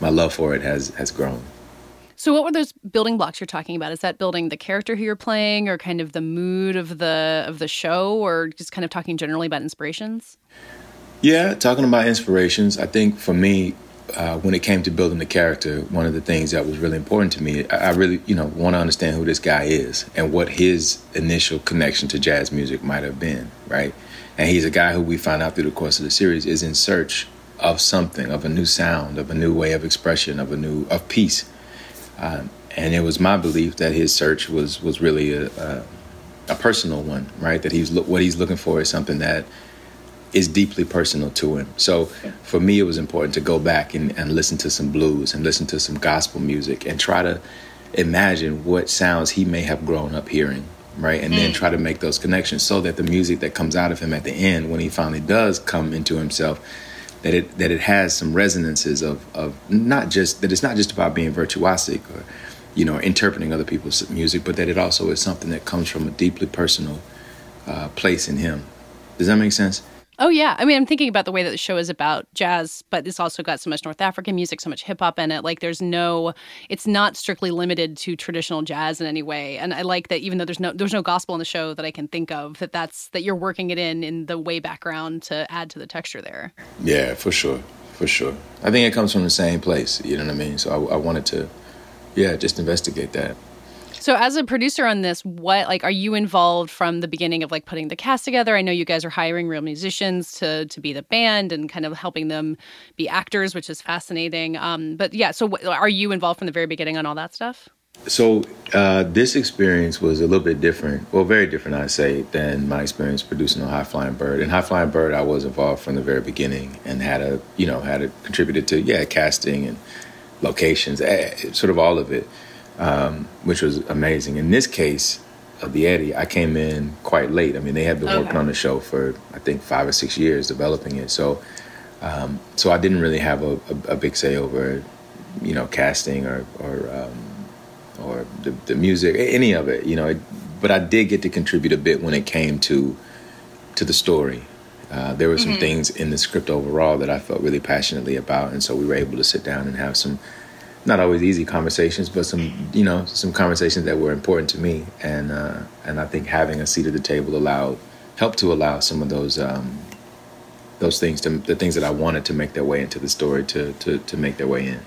my love for it has has grown. So, what were those building blocks you're talking about? Is that building the character who you're playing, or kind of the mood of the of the show, or just kind of talking generally about inspirations? Yeah, talking about inspirations. I think for me, uh, when it came to building the character, one of the things that was really important to me, I, I really, you know, want to understand who this guy is and what his initial connection to jazz music might have been, right? And he's a guy who we find out through the course of the series is in search of something, of a new sound, of a new way of expression, of a new of peace. Um, and it was my belief that his search was was really a, a, a personal one, right? That he's what he's looking for is something that is deeply personal to him. So for me, it was important to go back and, and listen to some blues and listen to some gospel music and try to imagine what sounds he may have grown up hearing, right? And mm. then try to make those connections so that the music that comes out of him at the end, when he finally does come into himself, that it that it has some resonances of of not just that it's not just about being virtuosic or you know interpreting other people's music, but that it also is something that comes from a deeply personal uh, place in him. Does that make sense? Oh yeah, I mean, I'm thinking about the way that the show is about jazz, but it's also got so much North African music, so much hip hop in it. Like, there's no, it's not strictly limited to traditional jazz in any way. And I like that even though there's no there's no gospel in the show that I can think of, that that's that you're working it in in the way background to add to the texture there. Yeah, for sure, for sure. I think it comes from the same place. You know what I mean? So I, I wanted to, yeah, just investigate that. So as a producer on this, what like are you involved from the beginning of like putting the cast together? I know you guys are hiring real musicians to to be the band and kind of helping them be actors, which is fascinating. Um, but yeah, so w- are you involved from the very beginning on all that stuff? So uh, this experience was a little bit different, well, very different, I'd say, than my experience producing on High Flying Bird. In High Flying Bird, I was involved from the very beginning and had a, you know, had a contributed to yeah casting and locations, eh, sort of all of it um, which was amazing. In this case of the Eddy, I came in quite late. I mean, they had been okay. working on the show for I think five or six years developing it. So, um, so I didn't really have a, a, a, big say over, you know, casting or or um, or the, the, music, any of it. You know, it, but I did get to contribute a bit when it came to to the story. Uh, there were some mm-hmm. things in the script overall that I felt really passionately about, and so we were able to sit down and have some not always easy conversations, but some you know some conversations that were important to me, and uh, and I think having a seat at the table allowed helped to allow some of those um, those things to the things that I wanted to make their way into the story to to to make their way in.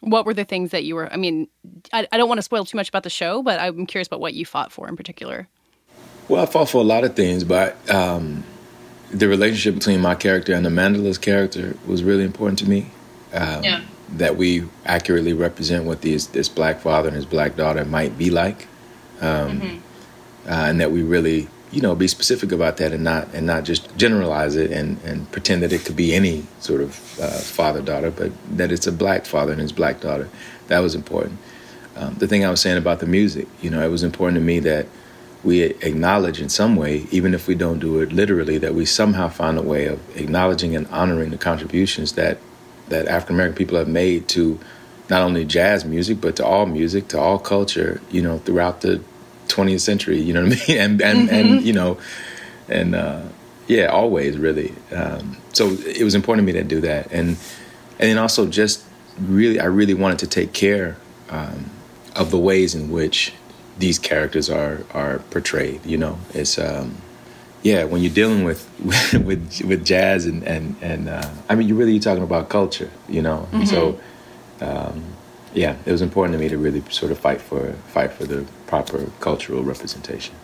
What were the things that you were? I mean, I, I don't want to spoil too much about the show, but I'm curious about what you fought for in particular. Well, I fought for a lot of things, but um, the relationship between my character and Amandla's character was really important to me. Um, yeah that we accurately represent what this this black father and his black daughter might be like, um, mm-hmm. uh, and that we really you know be specific about that and not and not just generalize it and and pretend that it could be any sort of uh, father daughter, but that it's a black father and his black daughter. That was important. Um, the thing I was saying about the music, you know, it was important to me that we acknowledge in some way, even if we don't do it literally, that we somehow find a way of acknowledging and honoring the contributions that that African American people have made to not only jazz music but to all music, to all culture, you know, throughout the 20th century. You know what I mean? And and, mm-hmm. and you know, and uh, yeah, always really. Um, so it was important to me to do that, and and then also just really, I really wanted to take care um, of the ways in which these characters are are portrayed. You know, it's. Um, yeah, when you're dealing with with with jazz and and and uh, I mean, you're really talking about culture, you know. Mm-hmm. So, um, yeah, it was important to me to really sort of fight for fight for the proper cultural representation.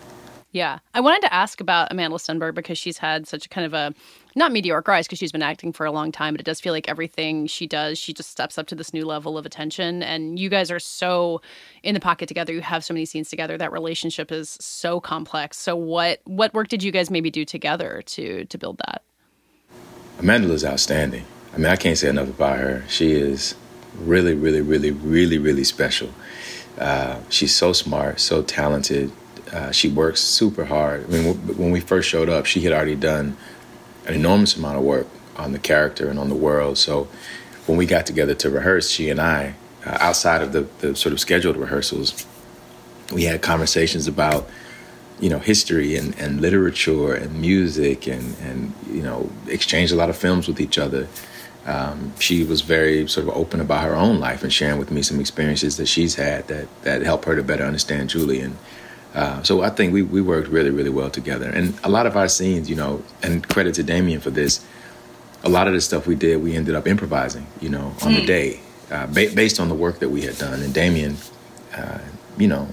Yeah. I wanted to ask about Amandla Stenberg because she's had such a kind of a not mediocre rise because she's been acting for a long time, but it does feel like everything she does, she just steps up to this new level of attention. And you guys are so in the pocket together. You have so many scenes together. That relationship is so complex. So what what work did you guys maybe do together to to build that? Amandla is outstanding. I mean, I can't say enough about her. She is really, really, really, really, really special. Uh, she's so smart, so talented, uh, she works super hard. I mean, when we first showed up, she had already done an enormous amount of work on the character and on the world. So when we got together to rehearse, she and I, uh, outside of the, the sort of scheduled rehearsals, we had conversations about you know history and, and literature and music and and you know exchanged a lot of films with each other. Um, she was very sort of open about her own life and sharing with me some experiences that she's had that that helped her to better understand Julie and. Uh, so I think we, we worked really, really well together. And a lot of our scenes, you know, and credit to Damien for this, a lot of the stuff we did, we ended up improvising, you know, on Hmm. the day, uh, ba- based on the work that we had done. And Damien, uh, you know,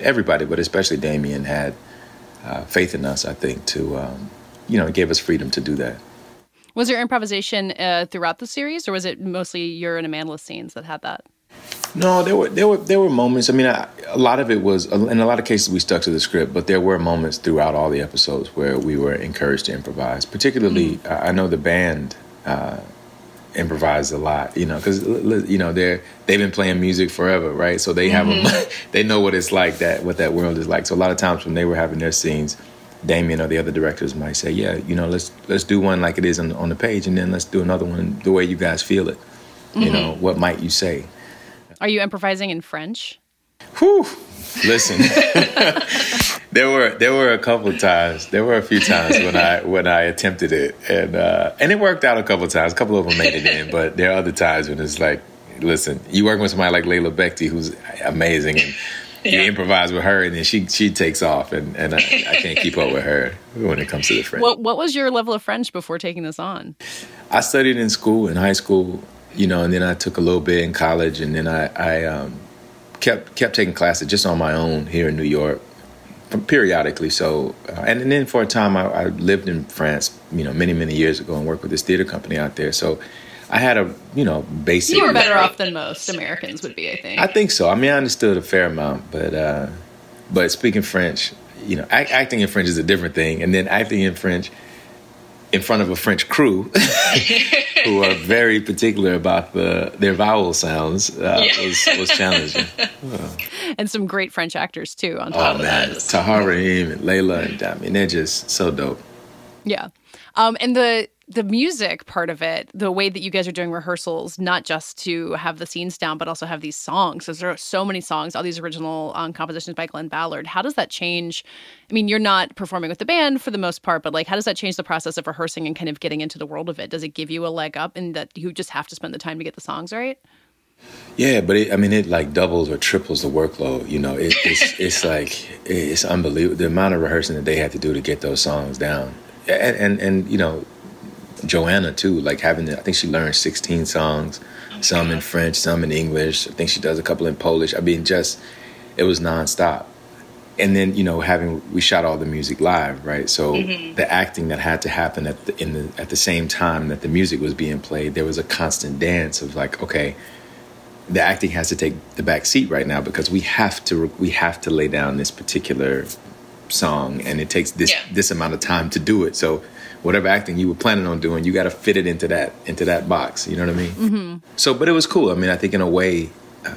everybody, but especially Damien, had uh, faith in us, I think, to, um, you know, it gave us freedom to do that. Was there improvisation uh, throughout the series, or was it mostly your and Amandla's scenes that had that? No, there were there were there were moments. I mean, I, a lot of it was in a lot of cases we stuck to the script, but there were moments throughout all the episodes where we were encouraged to improvise. Particularly, I I know the band uh, improvised a lot. You know, because you know they're they've been playing music forever, right? So they have a, they know what it's like that what that world is like. So a lot of times when they were having their scenes. Damien or the other directors might say, "Yeah, you know, let's let's do one like it is on, on the page, and then let's do another one the way you guys feel it. You Mhm. know, what might you say? Are you improvising in French? Whew. Listen, there were there were a couple times, there were a few times when I when I attempted it, and uh, and it worked out a couple times. A couple of them made it in, but there are other times when it's like, listen, you work with somebody like Leïla Bekhti, who's amazing, and you improvise with her, and then she she takes off, and and I, I can't keep up with her when it comes to the French. What What was your level of French before taking this on? I studied in school, in high school, you know, and then I took a little bit in college, and then I, I um, kept kept taking classes just on my own here in New York, periodically. So, uh, and, and then for a time, I, I lived in France, you know, many many years ago, and worked with this theater company out there. So, I had a you know basic. You were better off than most Americans would be, I think. I think so. I mean, I understood a fair amount, but uh, but speaking French, you know, act, acting in French is a different thing, and then acting in French in front of a French crew who are very particular about the their vowel sounds uh, Yeah. was was challenging. and some great French actors too. On top Oh of man, that, Tahar Rahim and Leïla and mean they're just so dope. yeah. Um, and the the music part of it, the way that you guys are doing rehearsals, not just to have the scenes down, but also have these songs. Because there are so many songs, all these original um, compositions by Glen Ballard. How does that change? I mean, you're not performing with the band for the most part, but like, how does that change the process of rehearsing and kind of getting into the world of it? Does it give you a leg up in that you just have to spend the time to get the songs right? Yeah, but it, I mean, it like doubles or triples the workload. You know, it, it's it's like it's unbelievable the amount of rehearsing that they had to do to get those songs down, and and, and you know, Joanna too. Like having, to, I think she learned sixteen songs, some in French, some in English. I think she does a couple in Polish. I mean, just it was nonstop. And then you know, having we shot all the music live, right? So Mhm. the acting that had to happen at the in the at the same time that the music was being played, there was a constant dance of like, okay, the acting has to take the back seat right now because we have to we have to lay down this particular song and it takes this this amount of time to do it so whatever acting you were planning on doing you got to fit it into that into that box you know what i mean Mm-hmm. so but it was cool i mean i think in a way uh,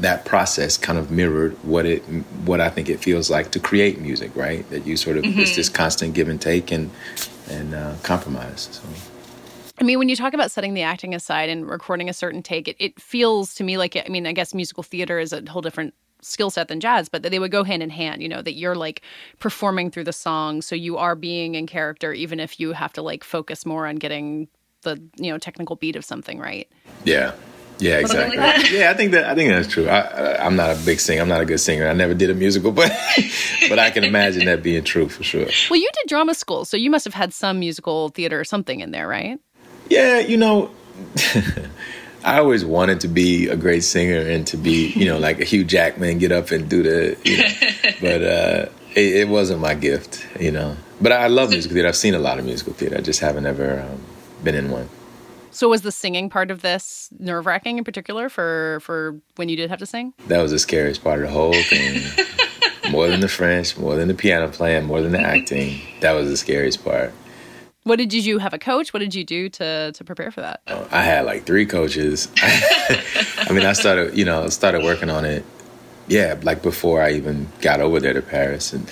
that process kind of mirrored what it what i think it feels like to create music right that you sort of it's Mhm. this constant give and take and and uh, compromise so I mean, when you talk about setting the acting aside and recording a certain take, it, it feels to me like, I mean, I guess musical theater is a whole different skill set than jazz, but that they would go hand in hand, you know, that you're like performing through the song. So you are being in character, even if you have to like focus more on getting the, you know, technical beat of something right. Yeah. Yeah, exactly. like yeah, I think that I think that's true. I, I, I'm not a big singer. I'm not a good singer. I never did a musical, but but I can imagine that being true for sure. Well, you did drama school, so you must have had some musical theater or something in there, right? Yeah, you know, I always wanted to be a great singer and to be, you know, like a Hugh Jackman, get up and do the, you know, but uh, it, it wasn't my gift, you know. But I love musical theater. I've seen a lot of musical theater. I just haven't ever um, been in one. So was the singing part of this nerve wracking in particular for for when you did have to sing? That was the scariest part of the whole thing. more than the French, more than the piano playing, more than the acting. That was the scariest part. What did you? Have a coach? What did you do to to prepare for that? I had like three coaches. I mean, I started, you know, started working on it. Yeah, like before I even got over there to Paris, and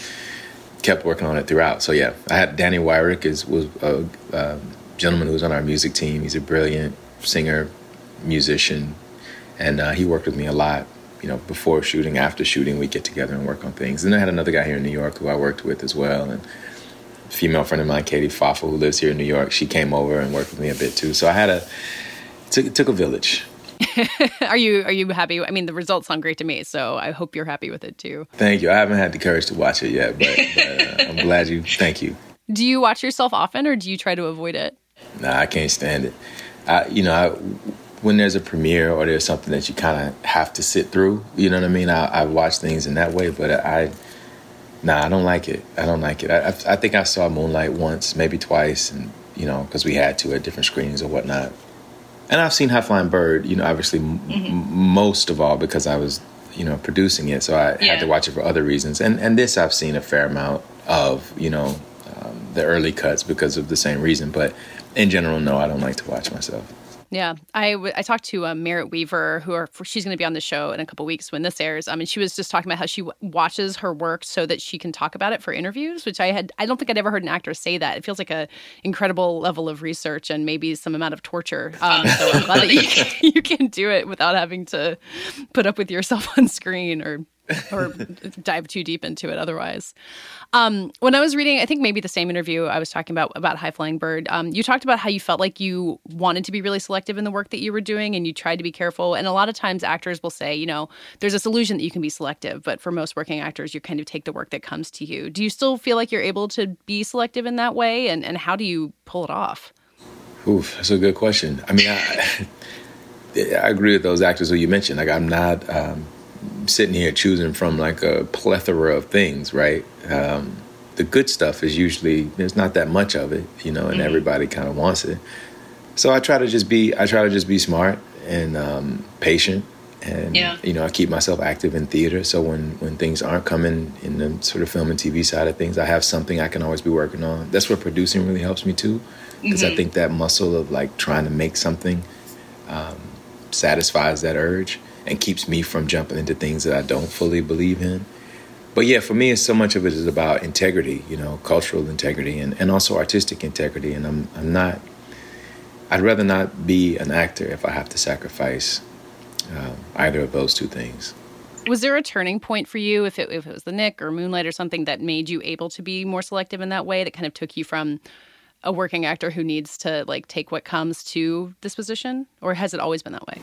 kept working on it throughout. So yeah, I had Danny Wyrick is was a, uh gentleman who was on our music team. He's a brilliant singer, musician, and uh, he worked with me a lot you know, before shooting, after shooting, we get together and work on things. And I had another guy here in New York who I worked with as well, and female friend of mine, Katie Faffa, who lives here in New York. She came over and worked with me a bit too. So I had a took, took a village. are you are you happy? I mean, the results sound great to me, so I hope you're happy with it too. Thank you. I haven't had the courage to watch it yet, but, but uh, I'm glad you. Thank you. Do you watch yourself often, or do you try to avoid it? Nah, I can't stand it. I, you know, I, when there's a premiere or there's something that you kind of have to sit through, you know what I mean? I, I watch things in that way, but I, nah, I don't like it. I don't like it. I, I think I saw Moonlight once, maybe twice, and you know, because we had to at different screenings or whatnot. And I've seen High Flying Bird, you know, obviously mm-hmm. m- most of all because I was, you know, producing it, so I yeah. had to watch it for other reasons. And and this I've seen a fair amount of, you know, um, the early cuts because of the same reason. But in general, no, I don't like to watch myself. Yeah, I, w- I talked to uh, Merritt Wever, who are, she's going to be on the show in a couple weeks when this airs. I mean, she was just talking about how she w- watches her work so that she can talk about it for interviews, which I had I don't think I'd ever heard an actor say that. It feels like a incredible level of research and maybe some amount of torture. Um, so I'm glad that you can, you can do it without having to put up with yourself on screen or or dive too deep into it otherwise. Um, when I was reading, I think maybe the same interview I was talking about about High Flying Bird, um, you talked about how you felt like you wanted to be really selective in the work that you were doing and you tried to be careful. And a lot of times actors will say, you know, there's this illusion that you can be selective, but for most working actors, you kind of take the work that comes to you. Do you still feel like you're able to be selective in that way? And, and how do you pull it off? Oof, that's a good question. I mean, I, I agree with those actors who you mentioned. Like, I'm not. Um, sitting here choosing from like a plethora of things, right? Um, the good stuff is usually there's not that much of it, you know, and mm-hmm. everybody kind of wants it. So I try to just be I try to just be smart and um, patient, and yeah. you know I keep myself active in theater. So when when things aren't coming in the sort of film and TV side of things, I have something I can always be working on. That's where producing really helps me too, because mm-hmm. I think that muscle of like trying to make something um, satisfies that urge and keeps me from jumping into things that I don't fully believe in. But yeah, for me, so much of it is about integrity, you know, cultural integrity and, and also artistic integrity. And I'm, I'm not, I'd rather not be an actor if I have to sacrifice uh, either of those two things. Was there a turning point for you, if it, if it was The Knick or Moonlight or something, that made you able to be more selective in that way, that kind of took you from a working actor who needs to like take what comes to this position? Or has it always been that way?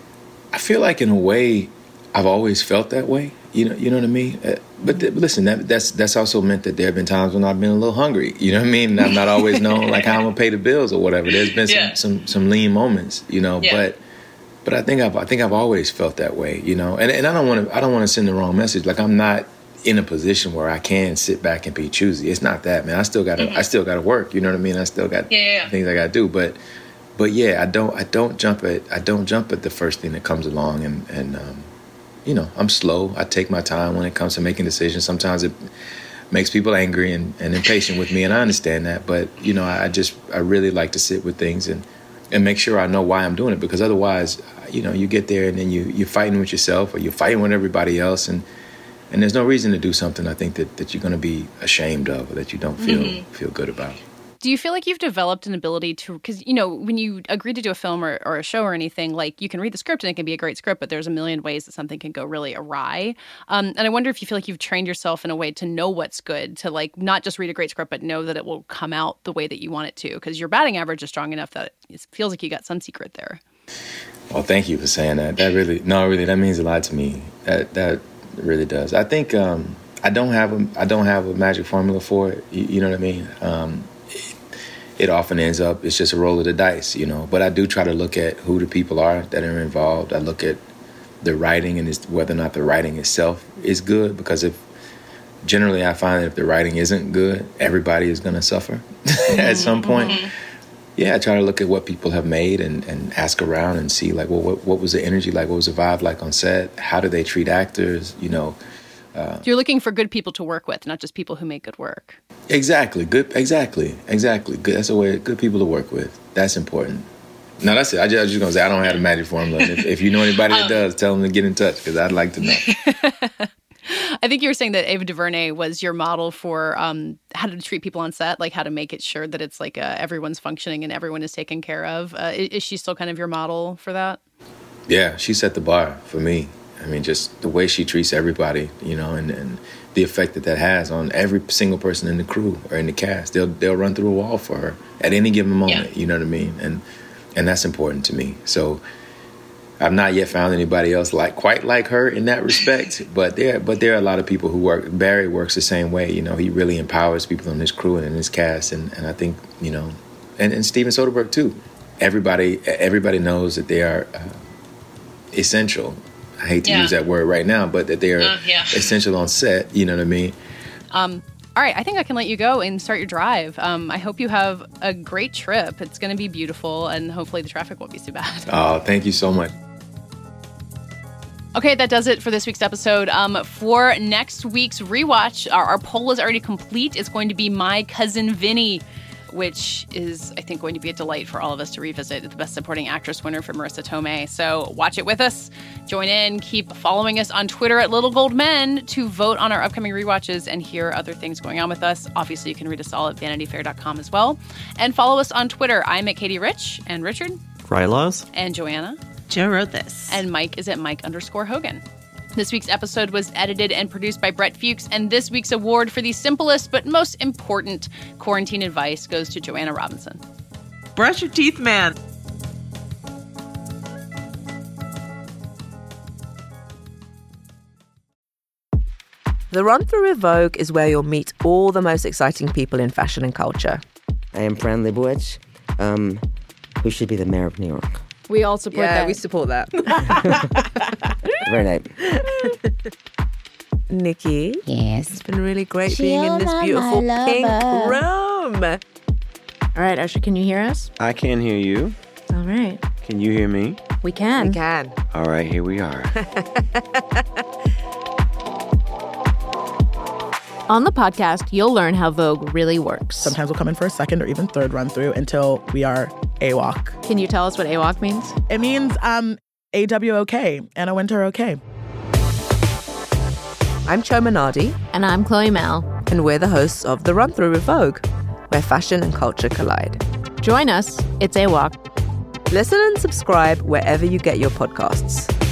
I feel like in a way, I've always felt that way. You know, you know what I mean. Uh, but th- listen, that, that's that's also meant that there have been times when I've been a little hungry. You know what I mean? And I've not always known like how I'm gonna pay the bills or whatever. There's been some yeah. some, some lean moments, you know. Yeah. But but I think I've I think I've always felt that way, you know. And and I don't want to I don't want to send the wrong message. Like I'm not in a position where I can sit back and be choosy. It's not that, man. I still got to mm-hmm. I still got to work. You know what I mean? I still got yeah, things I got to do, but but yeah, I don't I don't jump at I don't jump at the first thing that comes along, and and um, you know I'm slow. I take my time when it comes to making decisions. Sometimes it makes people angry and, and impatient with me, and I understand that. But you know, I just I really like to sit with things and and make sure I know why I'm doing it because otherwise, you know, you get there and then you you're fighting with yourself or you're fighting with everybody else and and there's no reason to do something I think that, that you're going to be ashamed of or that you don't feel mm-hmm. feel good about. Do you feel like you've developed an ability to, because, you know, when you agree to do a film or, or, a show or anything, like you can read the script and it can be a great script, but there's a million ways that something can go really awry. Um, and I wonder if you feel like you've trained yourself in a way to know what's good, to like not just read a great script, but know that it will come out the way that you want it to, because your batting average is strong enough that it feels like you got some secret there. Well, thank you for saying that. That really, no, really, that means a lot to me. That, that really does. I think, um, I don't have a I don't have a magic formula for it. You, you know what I mean? Um, it often ends up it's just a roll of the dice, you know. But I do try to look at who the people are that are involved. I look at the writing and whether or not the writing itself is good because if generally I find that if the writing isn't good, everybody is going to suffer mm-hmm. at some point. Mm-hmm. Yeah, I try to look at what people have made and, and ask around and see like, well, what, what was the energy like? What was the vibe like on set? How do they treat actors? You know, uh, You're looking for good people to work with, not just people who make good work. Exactly. Good. Exactly. Exactly. Good. That's a way. Good people to work with. That's important. No, that's it. I just, I just gonna say I don't have a magic formula. if, if, you know anybody that um, does, tell them to get in touch because I'd like to know. I think you were saying that Ava DuVernay was your model for um, how to treat people on set, like how to make it sure that it's like uh, everyone's functioning and everyone is taken care of. Uh, is she still kind of your model for that? Yeah, she set the bar for me I mean, just the way she treats everybody, you know, and, and the effect that that has on every single person in the crew or in the cast. They'll they'll run through a wall for her at any given moment. Yeah. You know what I mean? And and that's important to me. So I've not yet found anybody else like quite like her in that respect. but there but there are a lot of people who work. Barry works the same way. You know, he really empowers people in his crew and in his cast. And and I think you know, and and Steven Soderbergh too. Everybody everybody knows that they are. Uh, essential I hate to yeah. use that word right now, but that they are uh, yeah. essential on set. You know what I mean? Um, all right, I think I can let you go and start your drive. Um, I hope you have a great trip. It's going to be beautiful, and hopefully the traffic won't be too bad. Oh, thank you so much. Okay, that does it for this week's episode. Um, for next week's rewatch, our, our poll is already complete. It's going to be My Cousin Vinny which is, I think, going to be a delight for all of us to revisit. The Best Supporting Actress winner for Marisa Tomei. So watch it with us. Join in. Keep following us on Twitter at Little Gold Men to vote on our upcoming rewatches and hear other things going on with us. Obviously, you can read us all at vanityfair.com as well. And follow us on Twitter. I'm at Katie Rich and Richard. Rylaws. And Joanna. Joe wrote this. And Mike is at Mike underscore Hogan. This week's episode was edited and produced by Brett Fuchs, and this week's award for the simplest but most important quarantine advice goes to Joanna Robinson. Brush your teeth, man. The Run Through with Vogue is where you'll meet all the most exciting people in fashion and culture. I am Fran Lebowitz, um, who should be the mayor of New York. We all support yeah, that. we support that. Very nice. Nikki. Yes. It's been really great being in this beautiful pink room. All right, Usher, can you hear us? I can hear you. All right. Can you hear me? We can. We can. All right, here we are. On the podcast, you'll learn how Vogue really works. Sometimes we'll come in for a second or even third run through until we are AWOK. Can you tell us what AWOK means? It means um, AWOK, Anna Wintour OK. I'm Chioma Nnadi. And I'm Chloe Malle. And we're the hosts of The Run Through with Vogue, where fashion and culture collide. Join us. It's AWOK. Listen and subscribe wherever you get your podcasts.